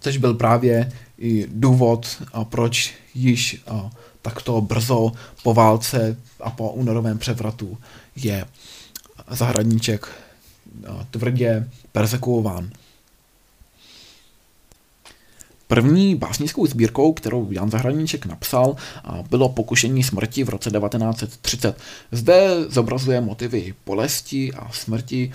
což byl právě i důvod, proč již takto brzo po válce a po únorovém převratu je zahradníček tvrdě persekuován. První básnickou sbírkou, kterou Jan Zahradníček napsal, bylo Pokušení smrti v roce 1930. Zde zobrazuje motivy bolesti a smrti,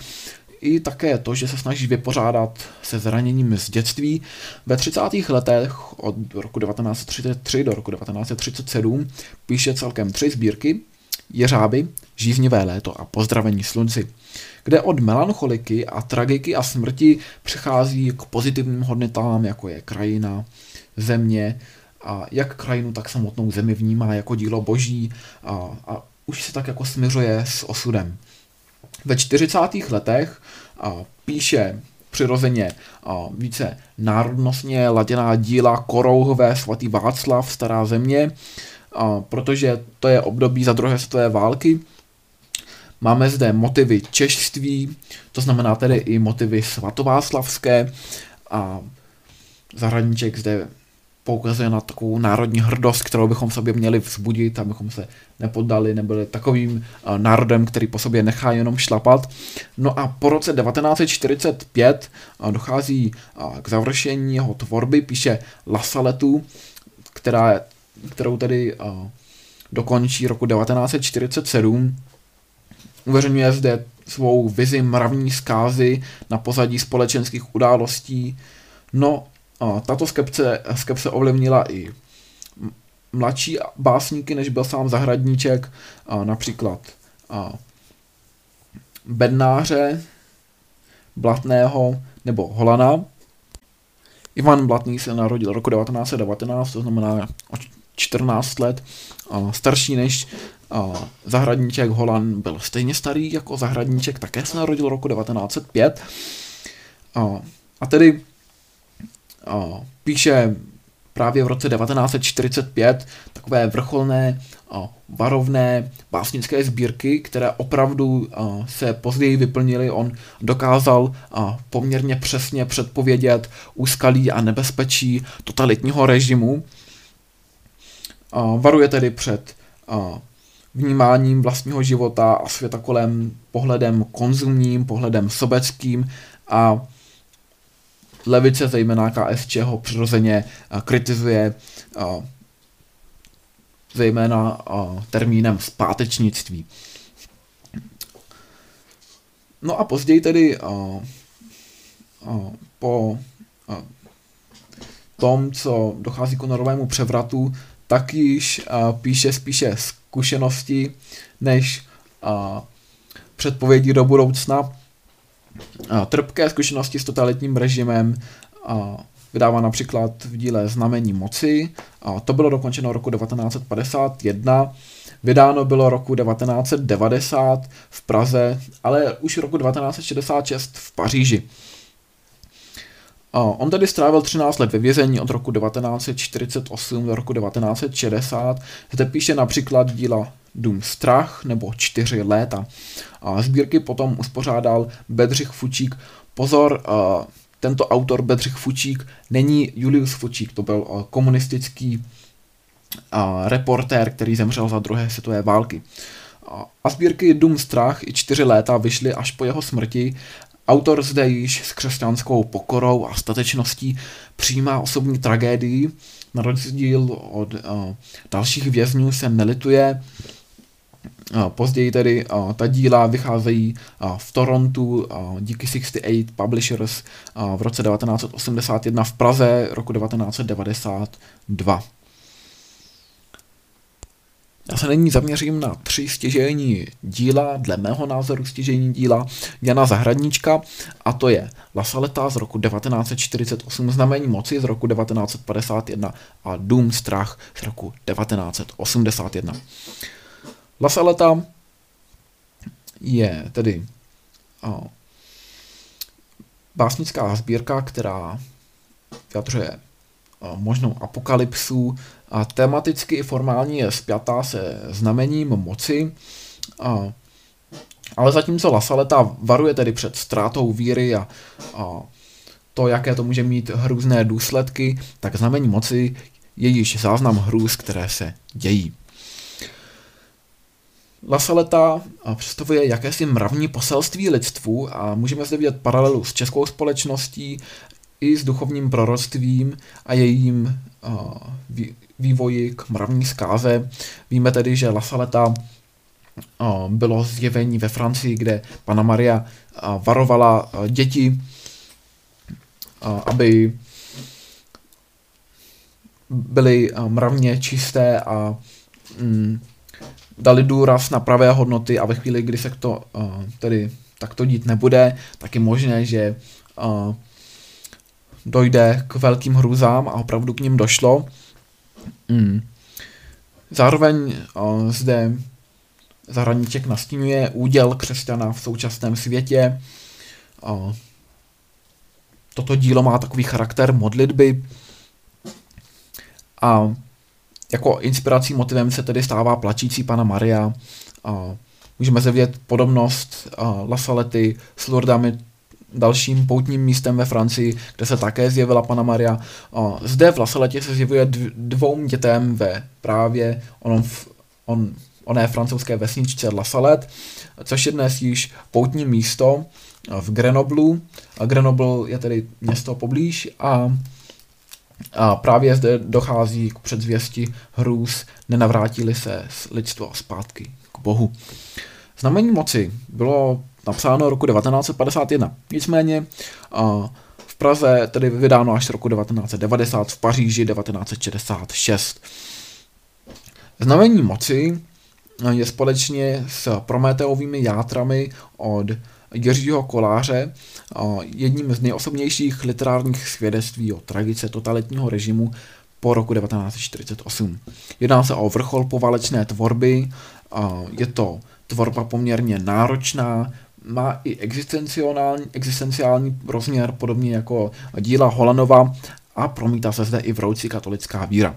i také to, že se snaží vypořádat se zraněním z dětství. Ve 30. letech od roku 1933 do roku 1937 píše celkem tři sbírky, Jeřáby, Žíznivé léto a Pozdravení slunci, kde od melancholiky a tragiky a smrti přechází k pozitivním hodnotám, jako je krajina, země, a jak krajinu, tak samotnou zemi vnímá jako dílo boží a, a už se tak jako směřuje s osudem. Ve 40. letech a, píše přirozeně a, více národnostně laděná díla Korouhové svatý Václav, Stará země, a, protože to je období za druhé světové války. Máme zde motivy češství, to znamená tedy i motivy svatováclavské a zahradníček zde poukazuje na takovou národní hrdost, kterou bychom sobě měli vzbudit, abychom se nepoddali, nebyli takovým národem, který po sobě nechá jenom šlapat. No a po roce 1945 dochází k završení jeho tvorby, píše La Saletu, která, kterou tedy dokončí roku 1947. Uveřejňuje zde svou vizi mravní zkázy na pozadí společenských událostí. No, tato skepce, skepce ovlivnila i mladší básníky, než byl sám Zahradníček, například Bednáře, Blatného nebo Holana. Ivan Blatný se narodil roku 1919, to znamená o 14 let starší než Zahradníček Holan byl stejně starý jako Zahradníček, také se narodil roku 1905. A, tedy píše právě v roce 1945 takové vrcholné a, varovné básnické sbírky, které opravdu se později vyplnily. On dokázal poměrně přesně předpovědět úskalí a nebezpečí totalitního režimu. Varuje tedy před vnímáním vlastního života a světa kolem pohledem konzumním, pohledem sobeckým a levice, zejména KSČ, ho přirozeně kritizuje zejména termínem zpátečnictví. No a později tedy po tom, co dochází k honorovému převratu, tak již píše spíše zkušenosti než a, předpovědi do budoucna. A, trpké zkušenosti s totalitním režimem a, vydává například v díle Znamení moci. A to bylo dokončeno roku 1951. Vydáno bylo roku 1990 v Praze, ale už roku 1966 v Paříži. On tedy strávil 13 let ve vězení od roku 1948 do roku 1960. Zde píše například díla Dům strach nebo Čtyři léta. A sbírky potom uspořádal Bedřich Fučík. Pozor, tento autor Bedřich Fučík není Julius Fučík, to byl komunistický reportér, který zemřel za druhé světové války. A sbírky Dům strach i čtyři léta vyšly až po jeho smrti Autor zde již s křesťanskou pokorou a statečností přijímá osobní tragédii, na rozdíl od uh, dalších vězňů se nelituje. Uh, později tedy uh, ta díla vycházejí v Torontu uh, díky 68 Publishers v roce 1981 v Praze roku 1992. Já se nyní zaměřím na tři stěžejní díla, dle mého názoru stěžejní díla Jana Zahradníčka, a to je La Saleta z roku 1948, Znamení moci z roku 1951 a Dům strach z roku 1981. La Saleta je tedy o, básnická sbírka, která vyjadřuje možnou apokalypsu a tematicky i formálně je spjatá se znamením moci. A, ale zatímco Lasaleta varuje tedy před ztrátou víry a, a to, jaké to může mít hrůzné důsledky, tak znamení moci je již záznam hrůz, které se dějí. Lasaleta představuje jakési mravní poselství lidstvu a můžeme zde vidět paralelu s českou společností i s duchovním proroctvím a jejím vývoji k mravní zkáze. Víme tedy, že La Saleta bylo zjevení ve Francii, kde Pana Maria varovala děti, aby byly mravně čisté a mm, dali důraz na pravé hodnoty a ve chvíli, kdy se to tedy takto dít nebude, tak je možné, že dojde k velkým hrůzám a opravdu k ním došlo. Mm. Zároveň o, zde Zahradníček nastínuje úděl křesťana v současném světě. O, toto dílo má takový charakter modlitby a jako inspirací motivem se tedy stává plačící pana Maria. A můžeme zde podobnost a, Lasalety s Lordami dalším poutním místem ve Francii, kde se také zjevila Pana Maria. Zde v Lasaletě se zjevuje dvou dětem ve právě onom, on, oné francouzské vesničce La Salette, což je dnes již poutní místo v Grenoblu. Grenoble je tedy město poblíž a a právě zde dochází k předzvěsti hrůz, nenavrátili se lidstvo zpátky k Bohu. Znamení moci bylo napsáno roku 1951. Nicméně v Praze tedy vydáno až roku 1990, v Paříži 1966. Znamení moci je společně s Prometeovými játrami od Jiřího Koláře, jedním z nejosobnějších literárních svědectví o tragice totalitního režimu po roku 1948. Jedná se o vrchol poválečné tvorby, je to tvorba poměrně náročná, má i existenciální, existenciální rozměr, podobně jako díla Holanova a promítá se zde i vroucí katolická víra.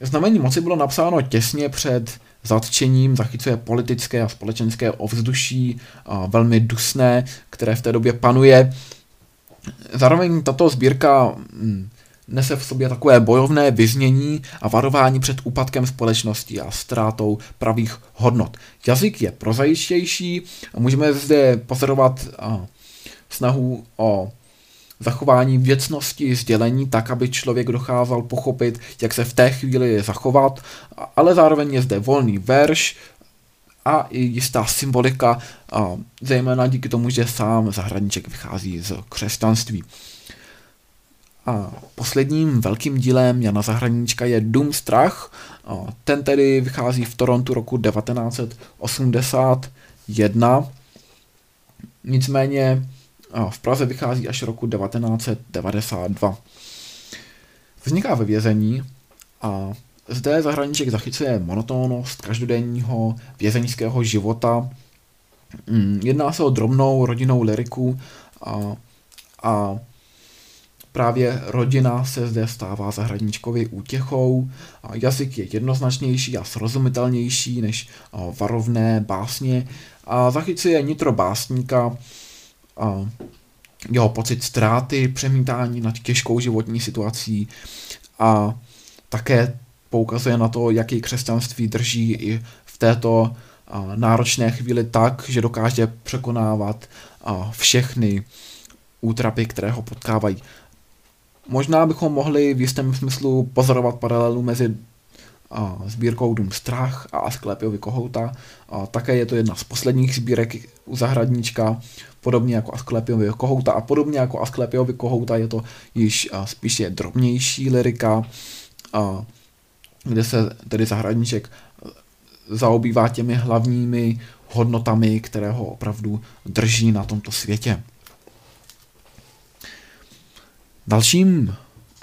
Znamení moci bylo napsáno těsně před zatčením, zachycuje politické a společenské ovzduší, a velmi dusné, které v té době panuje. Zároveň tato sbírka hm, nese v sobě takové bojovné vyznění a varování před úpadkem společnosti a ztrátou pravých hodnot. Jazyk je prozaičtější, můžeme zde pozorovat snahu o zachování věcnosti sdělení tak, aby člověk dokázal pochopit, jak se v té chvíli zachovat, ale zároveň je zde volný verš a i jistá symbolika, a zejména díky tomu, že sám zahradníček vychází z křesťanství. A posledním velkým dílem Jana Zahradníčka je Dům strach. Ten tedy vychází v Torontu roku 1981. Nicméně v Praze vychází až roku 1992. Vzniká ve vězení a zde zahraniček zachycuje monotónnost každodenního vězeňského života. Mm, jedná se o drobnou rodinnou liriku a, a právě rodina se zde stává zahradničkovi útěchou. Jazyk je jednoznačnější a srozumitelnější než varovné básně a zachycuje nitro básníka, jeho pocit ztráty, přemítání nad těžkou životní situací a také poukazuje na to, jaký křesťanství drží i v této náročné chvíli tak, že dokáže překonávat všechny útrapy, které ho potkávají. Možná bychom mohli v jistém smyslu pozorovat paralelu mezi a sbírkou Dům strach a Asklepiovi kohouta. A také je to jedna z posledních sbírek u zahradníčka, podobně jako Asklepiovi kohouta a podobně jako Asklepiovi kohouta je to již a, spíše drobnější lirika, a, kde se tedy zahradníček zaobývá těmi hlavními hodnotami, které ho opravdu drží na tomto světě. Dalším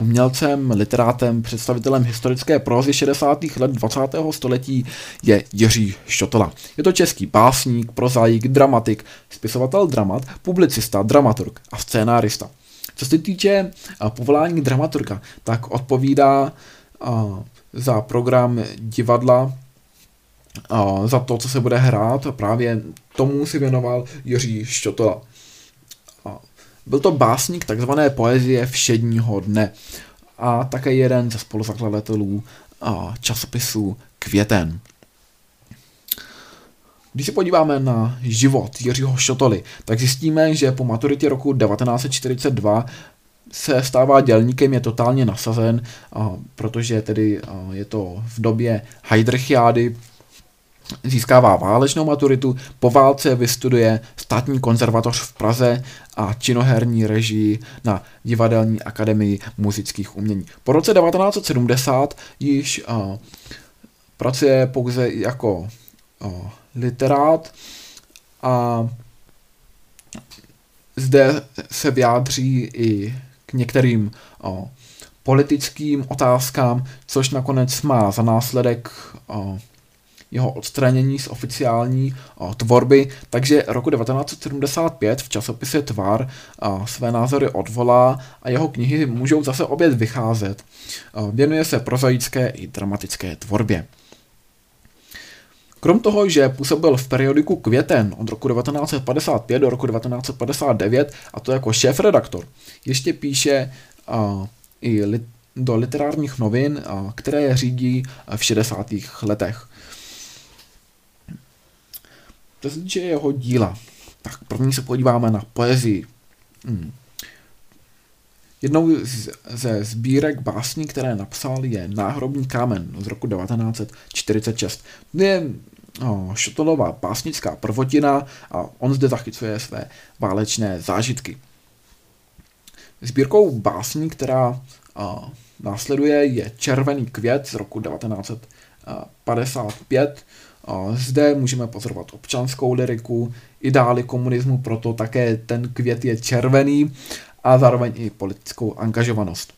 Umělcem, literátem, představitelem historické prózy 60. let 20. století je Jiří Štotola. Je to český básník, prozaik, dramatik, spisovatel dramat, publicista, dramaturg a scénárista. Co se týče povolání dramaturga, tak odpovídá za program divadla, za to, co se bude hrát. Právě tomu si věnoval Jiří Štotola. Byl to básník takzvané poezie všedního dne a také jeden ze spoluzakladatelů časopisu Květen. Když se podíváme na život Jiřího Šotoly, tak zjistíme, že po maturitě roku 1942 se stává dělníkem, je totálně nasazen, protože tedy je to v době Heidrichiády, získává válečnou maturitu, po válce vystuduje státní konzervatoř v Praze a činoherní režii na Divadelní akademii muzických umění. Po roce 1970 již uh, pracuje pouze jako uh, literát a zde se vyjádří i k některým uh, politickým otázkám, což nakonec má za následek uh, jeho odstranění z oficiální o, tvorby, takže roku 1975 v časopise Tvar o, své názory odvolá a jeho knihy můžou zase opět vycházet. O, věnuje se prozaické i dramatické tvorbě. Krom toho, že působil v periodiku Květen od roku 1955 do roku 1959, a to jako šéf-redaktor, ještě píše uh, i lit, do literárních novin, které řídí v 60. letech. To se týče jeho díla, tak první se podíváme na poezii. Hmm. Jednou ze sbírek básní, které napsal, je Náhrobní kámen z roku 1946. To je no, Šotolová básnická prvotina a on zde zachycuje své válečné zážitky. Sbírkou básní, která a, následuje, je Červený květ z roku 1955. Zde můžeme pozorovat občanskou liriku, ideály komunismu, proto také ten květ je červený a zároveň i politickou angažovanost.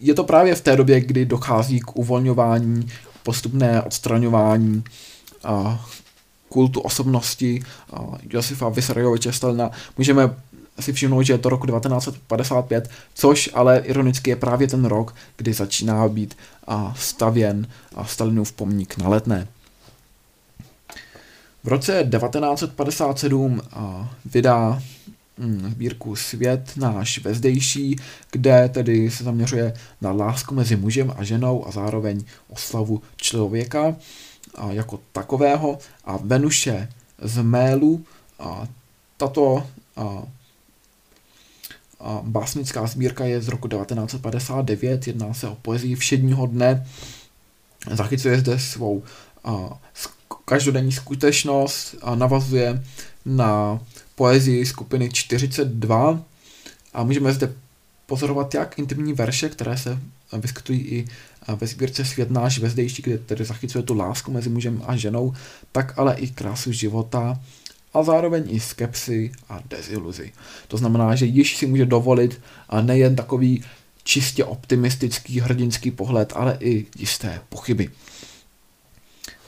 Je to právě v té době, kdy dochází k uvolňování, postupné odstraňování kultu osobnosti a Josifa Vysarioviče Stalina. Můžeme si všimnout, že je to roku 1955, což ale ironicky je právě ten rok, kdy začíná být a stavěn a Stalinův pomník na letné. V roce 1957 vydá hm, sbírku Svět náš vezdejší, kde tedy se zaměřuje na lásku mezi mužem a ženou a zároveň oslavu člověka a jako takového a Venuše z Mélu a tato a, a básnická sbírka je z roku 1959, jedná se o poezii všedního dne, zachycuje zde svou každodenní skutečnost a navazuje na poezii skupiny 42 a můžeme zde pozorovat jak intimní verše, které se vyskytují i ve sbírce Svět náš vezdejší, kde tedy zachycuje tu lásku mezi mužem a ženou, tak ale i krásu života a zároveň i skepsy a deziluzi. To znamená, že již si může dovolit nejen takový čistě optimistický hrdinský pohled, ale i jisté pochyby.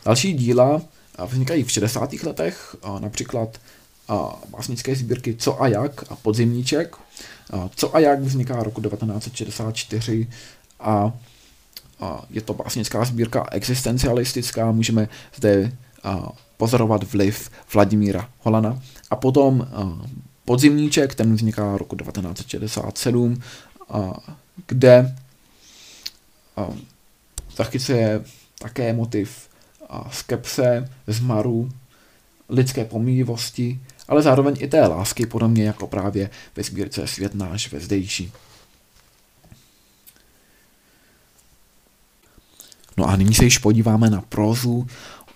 Další díla vznikají v 60. letech, například básnické sbírky Co a jak a Podzimníček. Co a jak vzniká roku 1964 a je to básnická sbírka existencialistická, můžeme zde pozorovat vliv Vladimíra Holana. A potom Podzimníček, ten vzniká roku 1967, kde zachycuje také motiv skepse, zmaru, lidské pomíjivosti, ale zároveň i té lásky, podobně jako právě ve sbírce Svět náš vezdejší. No a nyní se již podíváme na prózu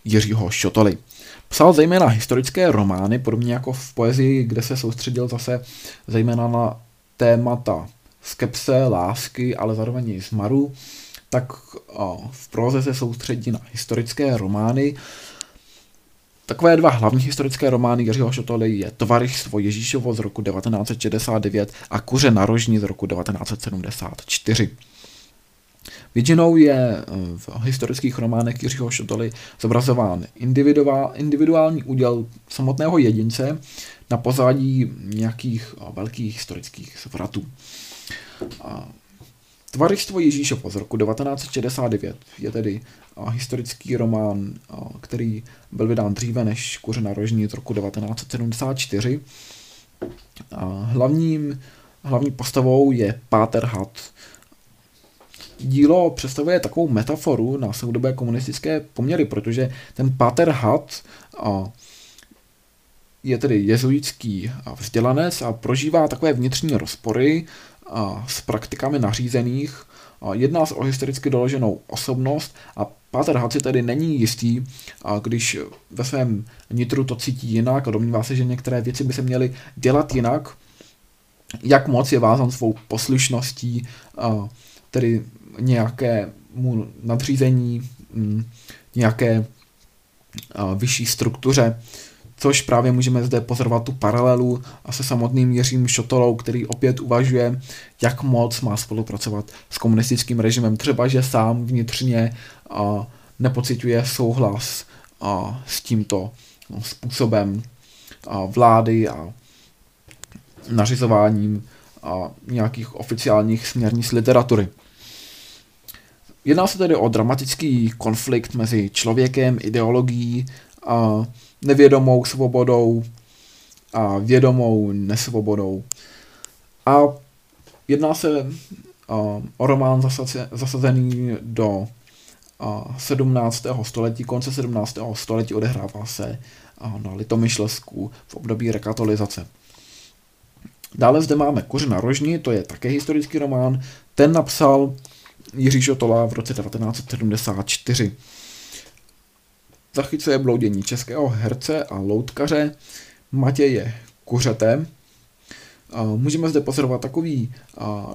Jiřího Šotoly. Psal zejména historické romány, podobně jako v poezii, kde se soustředil zase zejména na témata skepse, lásky, ale zároveň i zmaru tak v proze se soustředí na historické romány. Takové dva hlavní historické romány Jiřího Šotoly je Tovaristvo Ježíšovo z roku 1969 a Kuře na rožní z roku 1974. Většinou je e, v historických románech Jiřího Šotoly zobrazován individuální úděl samotného jedince na pozadí nějakých velkých historických zvratů. Tvaristvo Ježíšova z roku 1969 je tedy historický román, který byl vydán dříve než Kuře rožní z roku 1974. Hlavním, hlavní postavou je Páter Hat. Dílo představuje takovou metaforu na soudobé komunistické poměry, protože ten Páter Hat je tedy jezuitský vzdělanec a prožívá takové vnitřní rozpory s praktikami nařízených. Jedná se o historicky doloženou osobnost a Páter Haci tedy není jistý, když ve svém nitru to cítí jinak a domnívá se, že některé věci by se měly dělat jinak, jak moc je vázan svou poslušností, tedy nějakému nadřízení, nějaké vyšší struktuře což právě můžeme zde pozorovat tu paralelu a se samotným Jiřím Šotolou, který opět uvažuje, jak moc má spolupracovat s komunistickým režimem. Třeba, že sám vnitřně a, nepociťuje souhlas s tímto no, způsobem vlády a nařizováním nějakých oficiálních směrnic literatury. Jedná se tedy o dramatický konflikt mezi člověkem, ideologií, a nevědomou svobodou a vědomou nesvobodou. A jedná se o román zasazený do 17. století, konce 17. století odehrává se na Litomyšlesku v období rekatolizace. Dále zde máme Koře na rožni, to je také historický román. Ten napsal Jiří Šotola v roce 1974. Zachycuje bloudění českého herce a loutkaře Matěje Kuřete. Můžeme zde pozorovat takový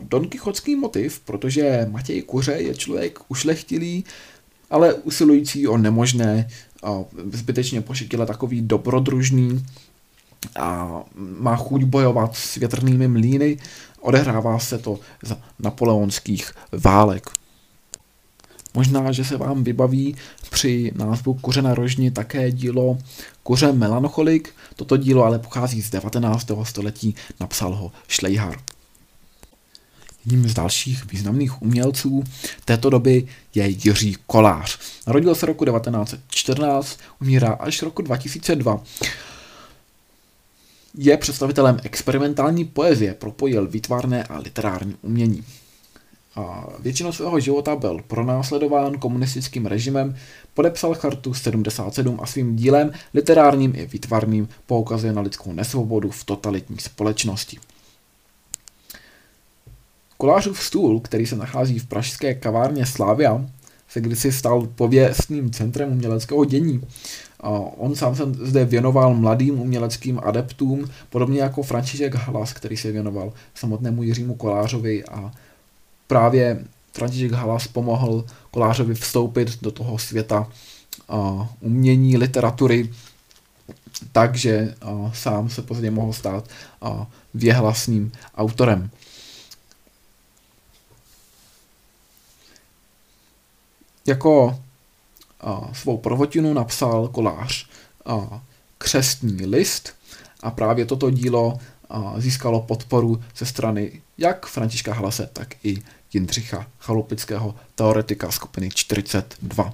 Don Quixotský motiv, protože Matěj Kuře je člověk ušlechtilý, ale usilující o nemožné, zbytečně pošetile takový dobrodružný, a má chuť bojovat s větrnými mlýny. Odehrává se to za napoleonských válek. Možná, že se vám vybaví při názvu Kuře na rožni také dílo Kuře melancholik. Toto dílo ale pochází z 19. století, napsal ho Schleicher. Jedním z dalších významných umělců této doby je Jiří Kolář. Narodil se roku 1914, umírá až roku 2002. Je představitelem experimentální poezie, propojil výtvarné a literární umění. A většinou svého života byl pronásledován komunistickým režimem, podepsal chartu 77 a svým dílem, literárním i výtvarným, poukazuje na lidskou nesvobodu v totalitní společnosti. Kolářův stůl, který se nachází v pražské kavárně Slavia, se kdysi stal pověstným centrem uměleckého dění. On sám se zde věnoval mladým uměleckým adeptům, podobně jako František Hlas, který se věnoval samotnému Jiřímu Kolářovi a právě František Hlas pomohl Kolářovi vstoupit do toho světa umění, literatury, takže sám se později mohl stát věhlasným autorem. Jako a, svou prvotinu napsal kolář a, křestní list a právě toto dílo a, získalo podporu ze strany jak Františka Hlase, tak i Jindřicha Chalupického, teoretika skupiny 42.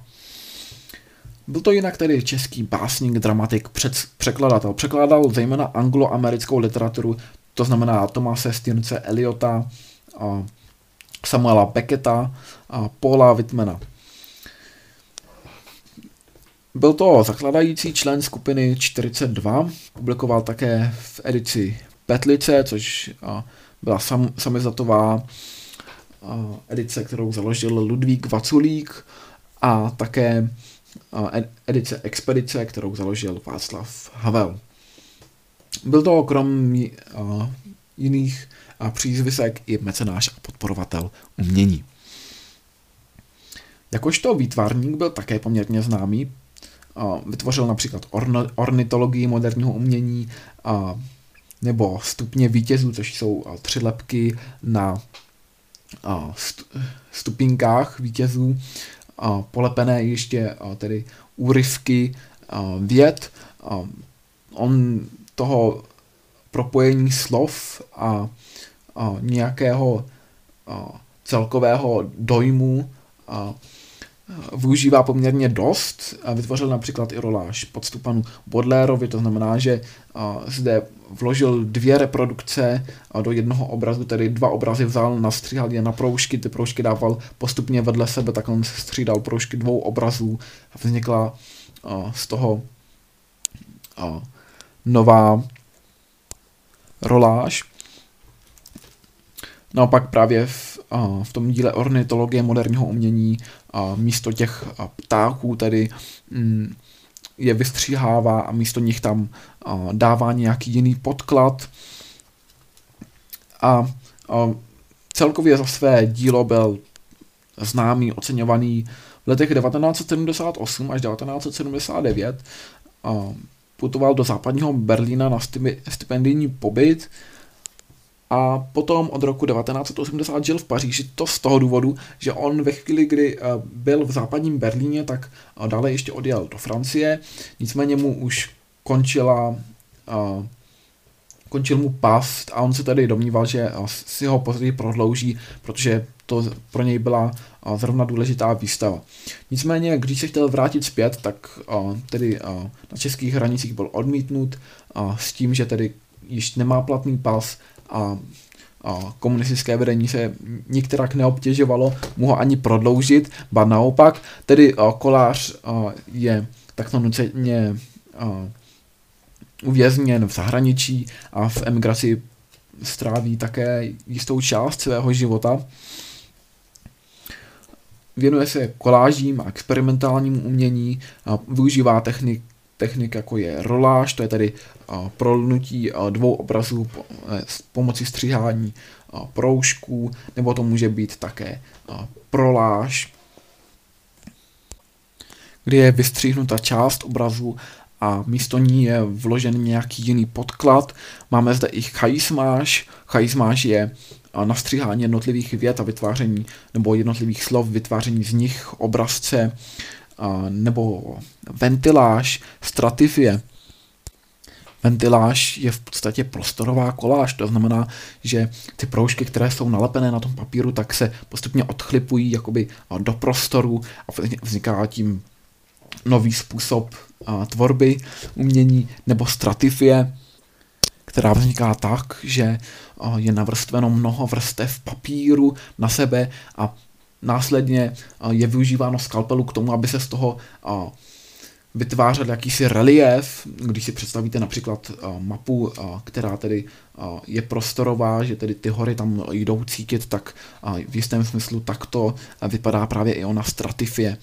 Byl to jinak tedy český básník, dramatik, před, překladatel. Překládal zejména angloamerickou literaturu, to znamená Tomase Stince Eliota, Samuela Becketa a Paula Whitmana. Byl to zakladající člen skupiny 42, publikoval také v edici Petlice, což byla sam, samizatová edice, kterou založil Ludvík Vaculík a také edice Expedice, kterou založil Václav Havel. Byl to krom jiných přízvisek i mecenáš a podporovatel umění. Jakožto výtvarník byl také poměrně známý, vytvořil například ornitologii moderního umění nebo stupně vítězů, což jsou tři lepky na stupinkách vítězů, polepené ještě tedy úryvky věd. On toho propojení slov a nějakého celkového dojmu využívá poměrně dost. Vytvořil například i roláž podstupanu Bodlérovi, to znamená, že zde vložil dvě reprodukce do jednoho obrazu, tedy dva obrazy vzal, nastříhal je na proužky, ty proužky dával postupně vedle sebe, tak on střídal proužky dvou obrazů a vznikla z toho nová roláž. Naopak právě v, v tom díle ornitologie moderního umění místo těch ptáků tedy mm, je vystříhává a místo nich tam dává nějaký jiný podklad. A celkově za své dílo byl známý, oceňovaný v letech 1978 až 1979. Putoval do západního Berlína na stipendijní pobyt a potom od roku 1980 žil v Paříži, to z toho důvodu, že on ve chvíli, kdy eh, byl v západním Berlíně, tak eh, dále ještě odjel do Francie, nicméně mu už končila, uh, končil mu pas a on se tady domníval, že si ho později prodlouží, protože to pro něj byla zrovna důležitá výstava. Nicméně, když se chtěl vrátit zpět, tak tedy na českých hranicích byl odmítnut s tím, že tedy již nemá platný pas a komunistické vedení se nikterak neobtěžovalo mu ho ani prodloužit, ba naopak, tedy kolář je takto nuceně uvězněn v zahraničí a v emigraci stráví také jistou část svého života. Věnuje se kolážím a experimentálnímu umění, a využívá technik, technik jako je roláž, to je tedy prolnutí dvou obrazů e, s pomocí stříhání proužků, nebo to může být také proláž, kdy je vystříhnuta část obrazu a místo ní je vložen nějaký jiný podklad. Máme zde i chaismáž. Chaismáž je nastříhání jednotlivých vět a vytváření nebo jednotlivých slov, vytváření z nich obrazce nebo ventiláž, stratifie. Ventiláž je v podstatě prostorová koláž, to znamená, že ty proužky, které jsou nalepené na tom papíru, tak se postupně odchlipují jakoby do prostoru a vzniká tím nový způsob tvorby umění, nebo stratifie, která vzniká tak, že je navrstveno mnoho vrstev papíru na sebe a následně je využíváno skalpelu k tomu, aby se z toho a, vytvářel jakýsi relief, když si představíte například mapu, která tedy je prostorová, že tedy ty hory tam jdou cítit, tak v jistém smyslu takto vypadá právě i ona stratifie.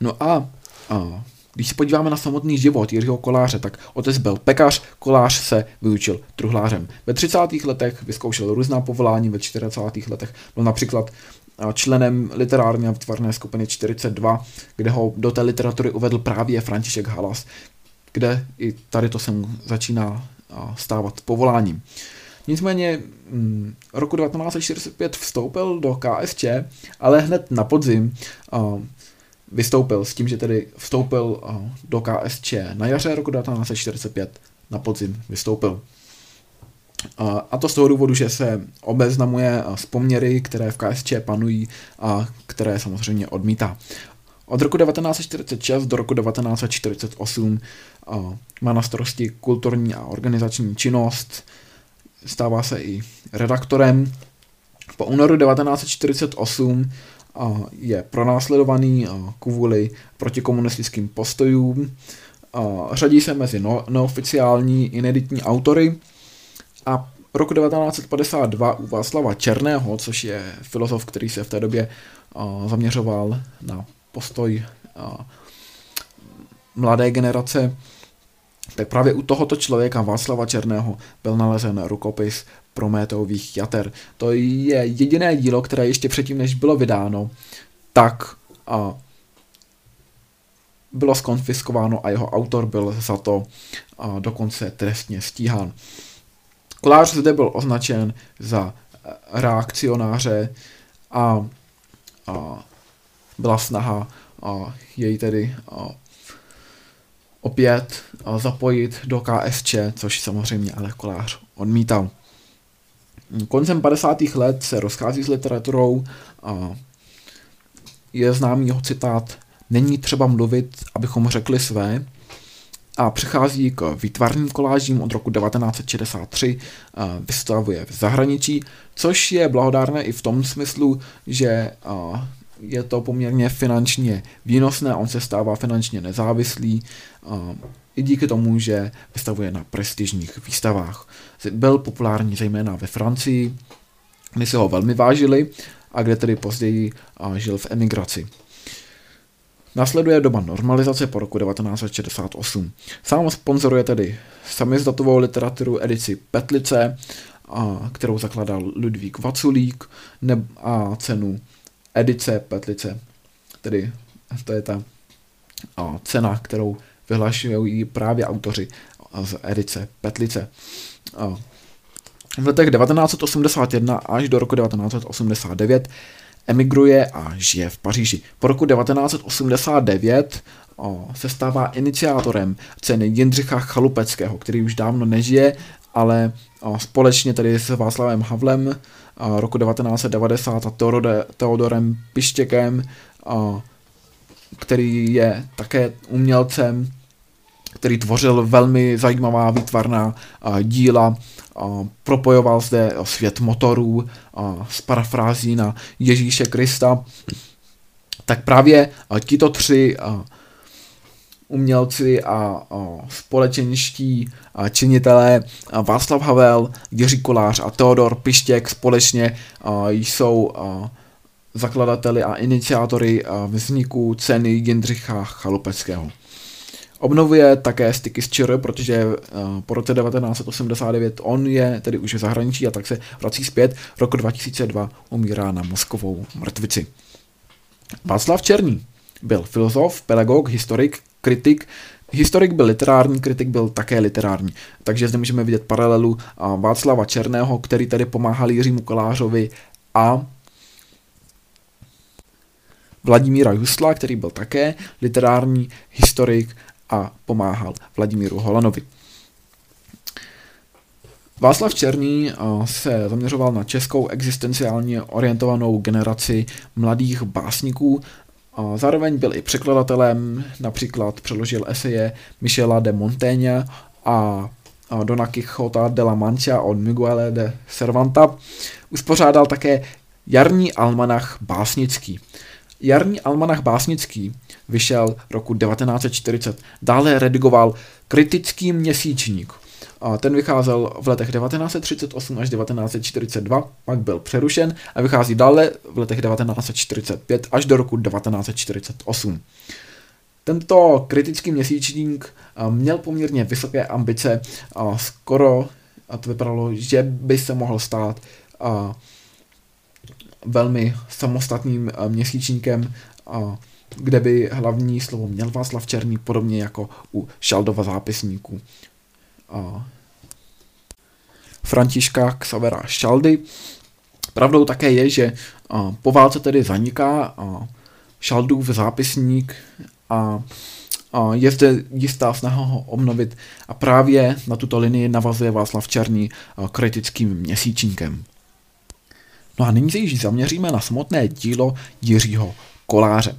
No a, a když se podíváme na samotný život Jiřího Koláře, tak otec byl pekař, Kolář se vyučil truhlářem. Ve 30. letech vyzkoušel různá povolání, ve 40. letech byl například členem literární a výtvarné skupiny 42, kde ho do té literatury uvedl právě František Halas, kde i tady to se mu začíná stávat povoláním. Nicméně mm, roku 1945 vstoupil do KSČ, ale hned na podzim vystoupil s tím, že tedy vstoupil do KSČ na jaře roku 1945, na podzim vystoupil. A to z toho důvodu, že se obeznamuje s poměry, které v KSČ panují a které samozřejmě odmítá. Od roku 1946 do roku 1948 má na starosti kulturní a organizační činnost, stává se i redaktorem. Po únoru 1948 je pronásledovaný kvůli protikomunistickým postojům. Řadí se mezi no, neoficiální i neditní autory a roku 1952 u Václava Černého, což je filozof, který se v té době zaměřoval na postoj mladé generace, tak právě u tohoto člověka Václava Černého byl nalezen rukopis Prometeových jater. To je jediné dílo, které ještě předtím, než bylo vydáno, tak a bylo skonfiskováno a jeho autor byl za to a dokonce trestně stíhán. Kolář zde byl označen za reakcionáře a, a byla snaha a jej tedy a, opět a, zapojit do KSČ, což samozřejmě ale Kolář odmítal. Koncem 50. let se rozchází s literaturou a je známý jeho citát Není třeba mluvit, abychom řekli své, a přechází k výtvarným kolážím od roku 1963, vystavuje v zahraničí, což je blahodárné i v tom smyslu, že je to poměrně finančně výnosné, on se stává finančně nezávislý, i díky tomu, že vystavuje na prestižních výstavách. Byl populární zejména ve Francii, kde si ho velmi vážili a kde tedy později žil v emigraci. Nasleduje doba normalizace po roku 1968. Sám sponzoruje tedy samizdatovou literaturu edici Petlice, a, kterou zakladal Ludvík Vaculík a cenu edice Petlice, tedy to je ta a, cena, kterou vyhlašují právě autoři z edice Petlice. A, v letech 1981 až do roku 1989 emigruje a žije v Paříži. Po roku 1989 o, se stává iniciátorem ceny Jindřicha Chalupeckého, který už dávno nežije ale společně tedy s Václavem Havlem roku 1990 a Teodorem Pištěkem, který je také umělcem, který tvořil velmi zajímavá výtvarná díla, propojoval zde svět motorů s parafrází na Ježíše Krista, tak právě tito tři umělci a, společenští činitelé Václav Havel, Jiří Kolář a Teodor Pištěk společně jsou zakladateli a iniciátory vzniku ceny Jindřicha Chalupeckého. Obnovuje také styky s ČR, protože po roce 1989 on je tedy už v zahraničí a tak se vrací zpět. Roku 2002 umírá na mozkovou mrtvici. Václav Černý byl filozof, pedagog, historik, kritik. Historik byl literární, kritik byl také literární. Takže zde můžeme vidět paralelu Václava Černého, který tady pomáhal Jiřímu Kolářovi a Vladimíra Jusla, který byl také literární historik a pomáhal Vladimíru Holanovi. Václav Černý se zaměřoval na českou existenciálně orientovanou generaci mladých básníků, a zároveň byl i překladatelem, například přeložil eseje Michela de Montaigne a Dona Quixota de la Mancha od Miguel de Cervanta. Uspořádal také jarní almanach básnický. Jarní almanach básnický vyšel roku 1940. Dále redigoval kritický měsíčník. A ten vycházel v letech 1938 až 1942, pak byl přerušen a vychází dále v letech 1945 až do roku 1948. Tento kritický měsíčník měl poměrně vysoké ambice a skoro a to vypadalo, že by se mohl stát velmi samostatným měsíčníkem, a kde by hlavní slovo měl Václav Černý, podobně jako u Šaldova zápisníků. Františka Xavera Šaldy. Pravdou také je, že po válce tedy zaniká Šaldův zápisník a je zde jistá snaha ho obnovit a právě na tuto linii navazuje Václav Černý kritickým měsíčníkem. No a nyní se již zaměříme na samotné dílo Jiřího Koláře.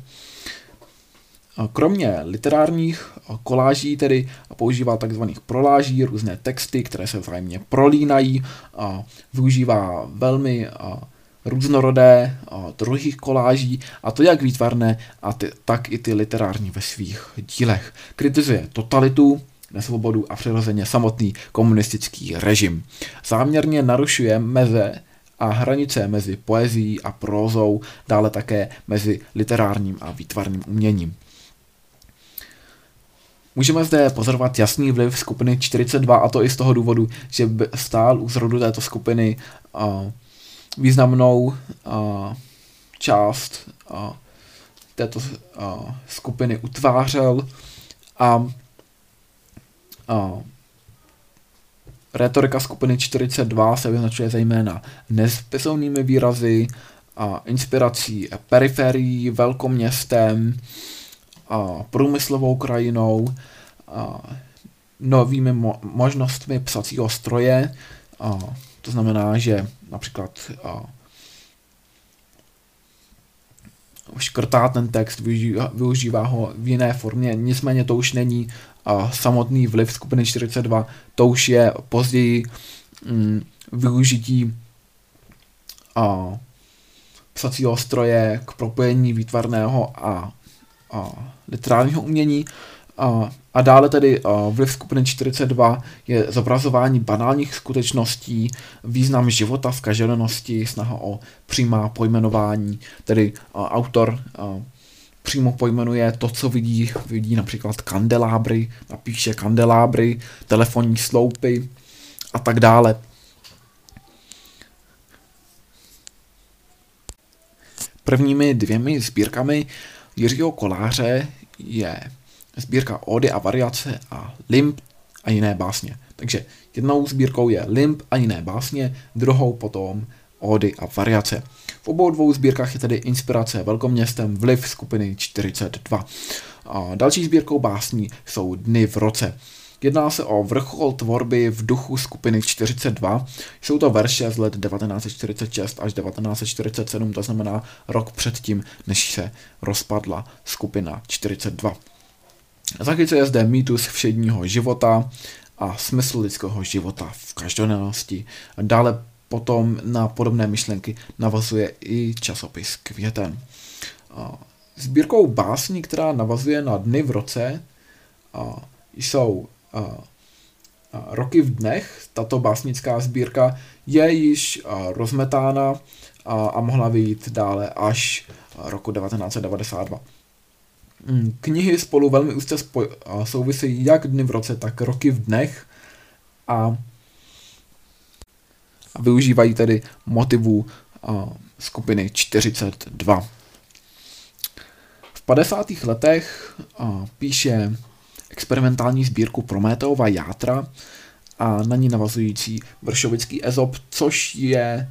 Kromě literárních koláží tedy používá takzvaných proláží, různé texty, které se vzájemně prolínají, a využívá velmi různorodé druhých koláží, a to jak výtvarné, a ty, tak i ty literární ve svých dílech. Kritizuje totalitu, nesvobodu a přirozeně samotný komunistický režim. Záměrně narušuje meze a hranice mezi poezí a prózou, dále také mezi literárním a výtvarným uměním. Můžeme zde pozorovat jasný vliv skupiny 42 a to i z toho důvodu, že stál u zrodu této skupiny uh, významnou uh, část uh, této uh, skupiny utvářel a uh, retorika skupiny 42 se vyznačuje zejména nespisovnými výrazy, a inspirací periferií, velkoměstem, a průmyslovou krajinou, a novými mo- možnostmi psacího stroje. A to znamená, že například a, škrtá ten text, využívá, využívá ho v jiné formě, nicméně to už není samotný vliv skupiny 42, to už je později mm, využití a, psacího stroje k propojení výtvarného a a literárního umění. A, a dále tedy a vliv skupiny 42 je zobrazování banálních skutečností, význam života, zkaženosti, snaha o přímá pojmenování, tedy a, autor a, přímo pojmenuje to, co vidí, vidí například kandelábry, napíše kandelábry, telefonní sloupy a tak dále. Prvními dvěmi sbírkami Jiřího Koláře je sbírka Ody a variace a Limp a jiné básně. Takže jednou sbírkou je Limp a jiné básně, druhou potom Ody a variace. V obou dvou sbírkách je tedy inspirace velkoměstem vliv skupiny 42. A další sbírkou básní jsou Dny v roce. Jedná se o vrchol tvorby v duchu skupiny 42. Jsou to verše z let 1946 až 1947, to znamená rok předtím, než se rozpadla skupina 42. Zachycuje zde mýtus všedního života a smysl lidského života v každodennosti. Dále potom na podobné myšlenky navazuje i časopis Květen. Sbírkou básní, která navazuje na dny v roce, jsou roky v dnech. Tato básnická sbírka je již rozmetána a mohla vyjít dále až roku 1992. Mm, knihy spolu velmi úzce souvisejí jak dny v roce, tak roky v dnech a, a využívají tedy motivů skupiny 42. V 50. letech píše experimentální sbírku Prometeova játra a na ní navazující vršovický ezop, což je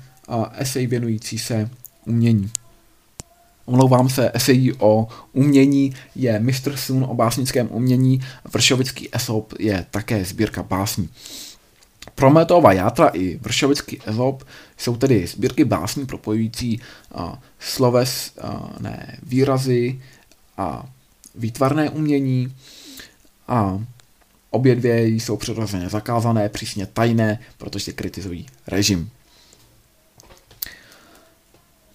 esej věnující se umění. Omlouvám se, esejí o umění je Mr. Sun o básnickém umění, Vršovický esop je také sbírka básní. Prometeova játra i Vršovický ezop jsou tedy sbírky básní propojující a, sloves, a, ne, výrazy a výtvarné umění a obě dvě jsou přirozeně zakázané, přísně tajné, protože kritizují režim.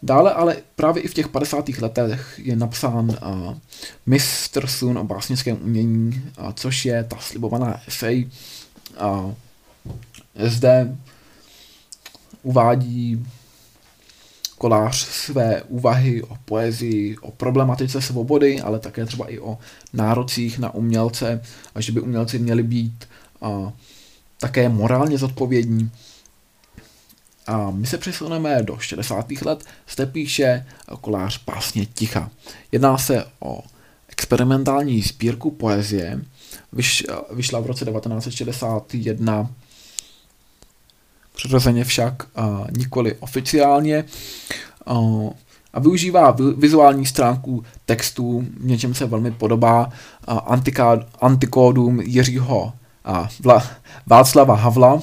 Dále ale právě i v těch 50. letech je napsán uh, Mr. Sun o básnickém umění, uh, což je ta slibovaná esej. Uh, zde uvádí kolář své úvahy o poezii, o problematice svobody, ale také třeba i o nárocích na umělce, a že by umělci měli být uh, také morálně zodpovědní. A my se přesuneme do 60. let, zde píše kolář pásně Ticha. Jedná se o experimentální sbírku poezie, Vyš, vyšla v roce 1961, přirozeně však nikoli oficiálně, a využívá vizuální stránku textů, v něčem se velmi podobá antiká, antikódům Jiřího uh, Vla, Václava Havla,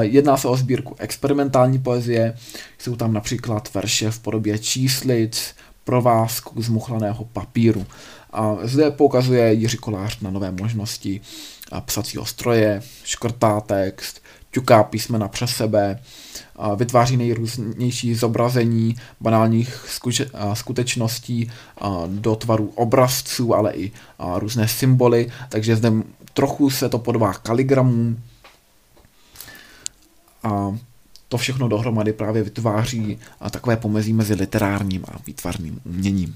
Jedná se o sbírku experimentální poezie, jsou tam například verše v podobě číslic, provázku z muchlaného papíru. A zde poukazuje Jiří Kolář na nové možnosti psacího stroje, škrtá text, ťuká písmena přes sebe, vytváří nejrůznější zobrazení banálních skutečností do tvaru obrazců, ale i různé symboly, takže zde trochu se to podobá kaligramům, a to všechno dohromady právě vytváří takové pomezí mezi literárním a výtvarným uměním.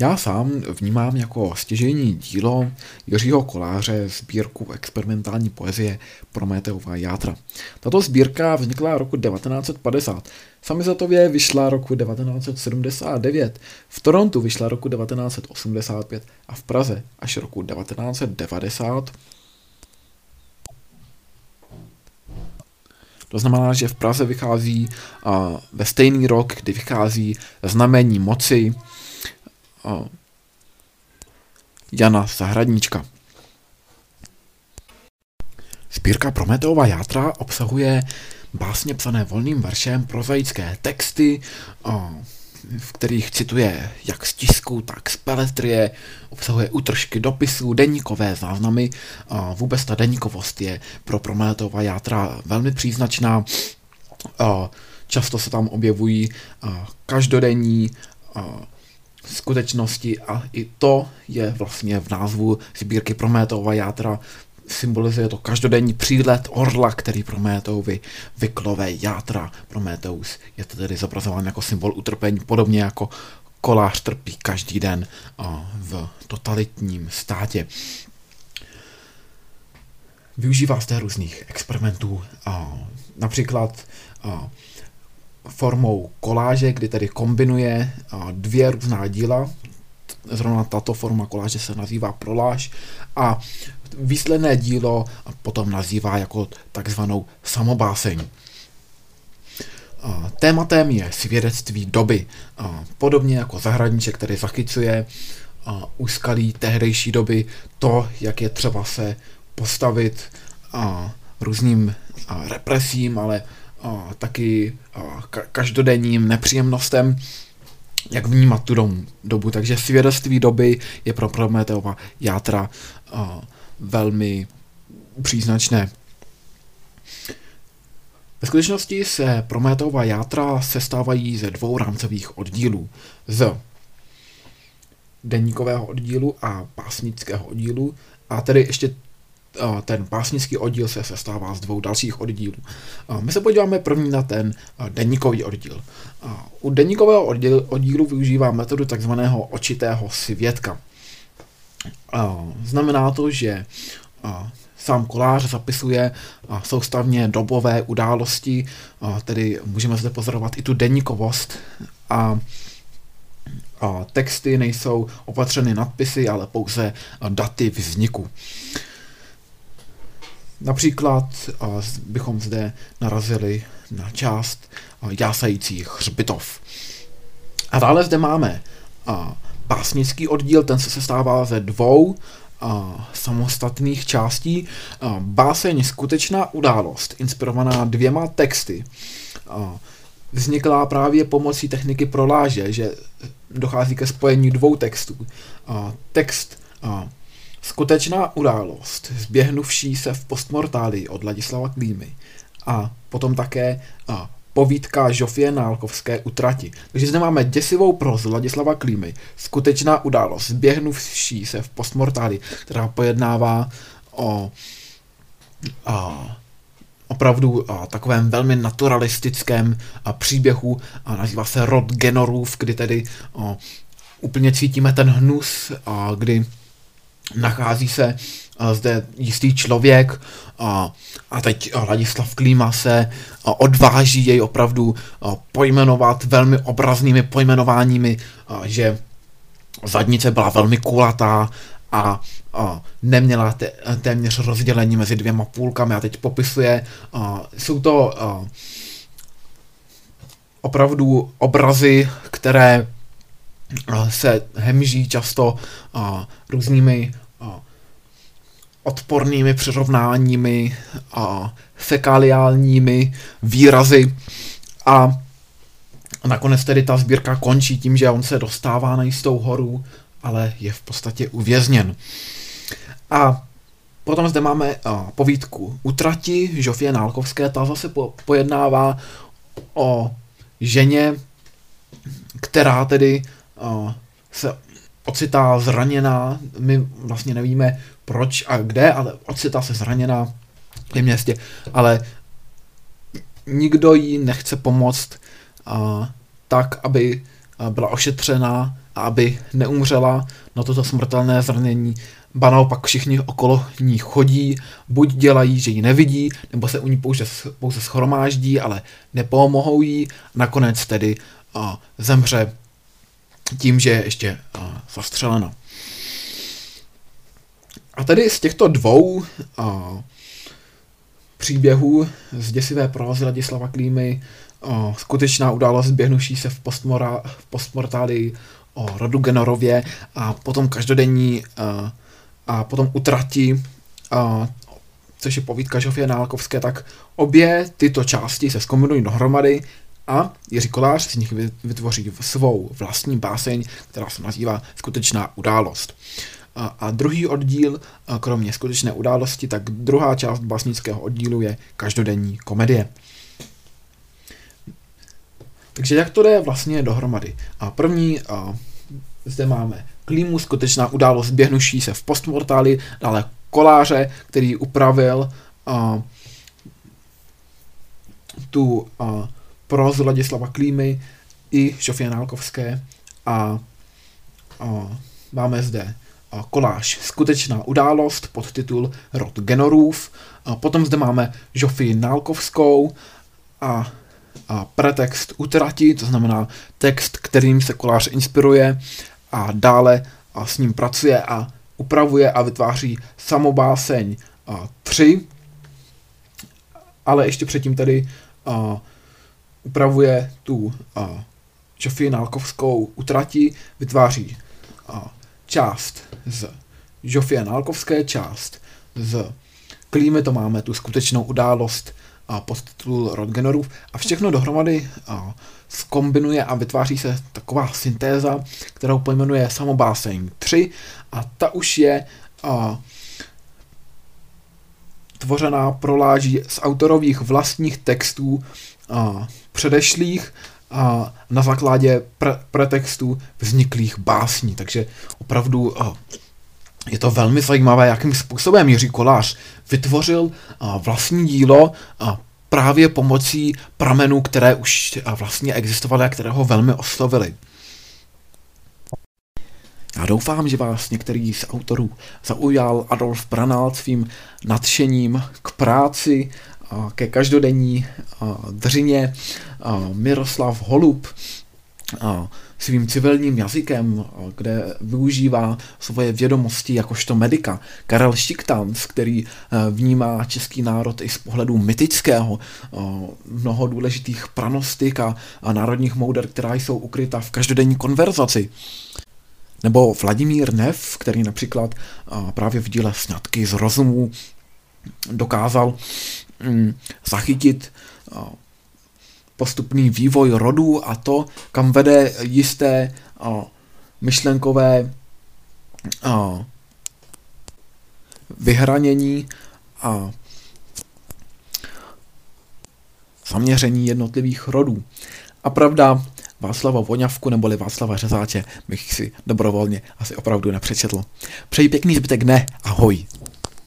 Já sám vnímám jako stěžení dílo Jiřího Koláře sbírku experimentální poezie Prometeova játra. Tato sbírka vznikla roku 1950. Samizatově vyšla roku 1979, v Torontu vyšla roku 1985 a v Praze až roku 1990 To znamená, že v Praze vychází uh, ve stejný rok, kdy vychází znamení moci Jana Zahradníčka. Sbírka Prometeova játra obsahuje básně psané volným veršem, prozaické texty, v kterých cituje jak z tisku, tak z peletrie, obsahuje útržky dopisů, deníkové záznamy. Vůbec ta deníkovost je pro Prometeova játra velmi příznačná. Často se tam objevují každodenní skutečnosti a i to je vlastně v názvu sbírky Prometeova játra symbolizuje to každodenní přílet orla, který Prometeuvi vyklové játra. Prometeus je to tedy zobrazován jako symbol utrpení, podobně jako kolář trpí každý den v totalitním státě. Využívá zde různých experimentů, například formou koláže, kdy tedy kombinuje dvě různá díla, zrovna tato forma koláže se nazývá proláž a výsledné dílo potom nazývá jako takzvanou samobáseň. Tématem je svědectví doby, podobně jako zahradníček, který zachycuje úskalí tehdejší doby, to, jak je třeba se postavit různým represím, ale a, taky a, ka- každodenním nepříjemnostem, jak vnímat tu dom, dobu. Takže svědectví doby je pro Prometeova játra a, velmi příznačné. Ve skutečnosti se Prometeova játra sestávají ze dvou rámcových oddílů. Z deníkového oddílu a pásnického oddílu. A tedy ještě ten pásnický oddíl se sestává z dvou dalších oddílů. My se podíváme první na ten deníkový oddíl. U deníkového oddílu, využívá metodu takzvaného očitého svědka. Znamená to, že sám kolář zapisuje soustavně dobové události, tedy můžeme zde pozorovat i tu deníkovost a a texty nejsou opatřeny nadpisy, ale pouze daty vzniku. Například bychom zde narazili na část jásajících hřbitov. A dále zde máme pásnický oddíl, ten se sestává ze dvou a, samostatných částí. A, báseň Skutečná událost, inspirovaná dvěma texty, a, vznikla právě pomocí techniky proláže, že dochází ke spojení dvou textů. A, text a, Skutečná událost, zběhnuvší se v postmortáli od Ladislava Klímy a potom také a, povídka Žofie Nálkovské utrati. Takže zde máme děsivou prozu Ladislava Klímy, skutečná událost, zběhnuvší se v postmortáli, která pojednává o a, opravdu a, takovém velmi naturalistickém a, příběhu a nazývá se Rod Genorův, kdy tedy a, úplně cítíme ten hnus, a, kdy nachází se a, zde jistý člověk a, a teď Ladislav Klíma se a, odváží jej opravdu pojmenovat velmi obraznými pojmenováními, že zadnice byla velmi kulatá a, a neměla te, téměř rozdělení mezi dvěma půlkami. A teď popisuje, a, jsou to a, opravdu obrazy, které se hemží často a, různými a, odpornými přirovnáními a fekaliálními výrazy a nakonec tedy ta sbírka končí tím, že on se dostává na jistou horu, ale je v podstatě uvězněn. A potom zde máme a, povídku Utrati Žofie Nálkovské, ta zase po, pojednává o ženě, která tedy se ocitá zraněná, my vlastně nevíme proč a kde, ale ocitá se zraněná v městě, ale nikdo jí nechce pomoct a, tak, aby byla ošetřená a aby neumřela na toto smrtelné zranění. Ba naopak všichni okolo ní chodí, buď dělají, že ji nevidí, nebo se u ní pouze, pouze schromáždí, ale nepomohou jí. Nakonec tedy a, zemře tím, že je ještě a, zastřelena. A tedy z těchto dvou a, příběhů z děsivé prózy Ladislava Klímy o, skutečná událost běhnuší se v, postmora, v postmortáli o rodu Genorově a potom každodenní a, a potom utrati, a, což je povídka Žofie Nálkovské, tak obě tyto části se zkombinují dohromady a Jiří Kolář z nich vytvoří svou vlastní báseň, která se nazývá Skutečná událost. A, druhý oddíl, kromě skutečné události, tak druhá část básnického oddílu je každodenní komedie. Takže jak to jde vlastně dohromady? A první, a zde máme Klímu, skutečná událost běhnuší se v postmortáli, dále koláře, který upravil a, tu a, prozu Ladislava Klímy i Šofie Nálkovské a, a máme zde koláž Skutečná událost pod titul Rod Genorův. A potom zde máme Žofii Nálkovskou a a pretext utrati, to znamená text, kterým se kolář inspiruje a dále a s ním pracuje a upravuje a vytváří samobáseň a, 3, ale ještě předtím tedy a, upravuje tu a, Čofii Nálkovskou utrati, vytváří a, část z Žofie Nálkovské, část z Klímy, to máme tu skutečnou událost a podtitul Rodgenorův a všechno dohromady a, skombinuje a vytváří se taková syntéza, kterou pojmenuje Samobáseň 3 a ta už je a, tvořená proláží z autorových vlastních textů a, předešlých a na základě pre- pretextů vzniklých básní. Takže opravdu je to velmi zajímavé, jakým způsobem Jiří Kolář vytvořil vlastní dílo právě pomocí pramenů, které už vlastně existovaly a které ho velmi oslovily. Já doufám, že vás některý z autorů zaujal Adolf Branald svým nadšením k práci, ke každodenní dřině, Miroslav Holub, svým civilním jazykem, kde využívá svoje vědomosti jakožto medika. Karel Šiktans, který eh, vnímá český národ i z pohledu mytického, eh, mnoho důležitých pranostik a, národních mouder, která jsou ukryta v každodenní konverzaci. Nebo Vladimír Nev, který například právě v díle Sňatky z rozumu dokázal mm, zachytit postupný vývoj rodů a to, kam vede jisté a, myšlenkové a, vyhranění a zaměření jednotlivých rodů. A pravda, Václava Voňavku neboli Václava Řezáče bych si dobrovolně asi opravdu nepřečetl. Přeji pěkný zbytek dne, ahoj.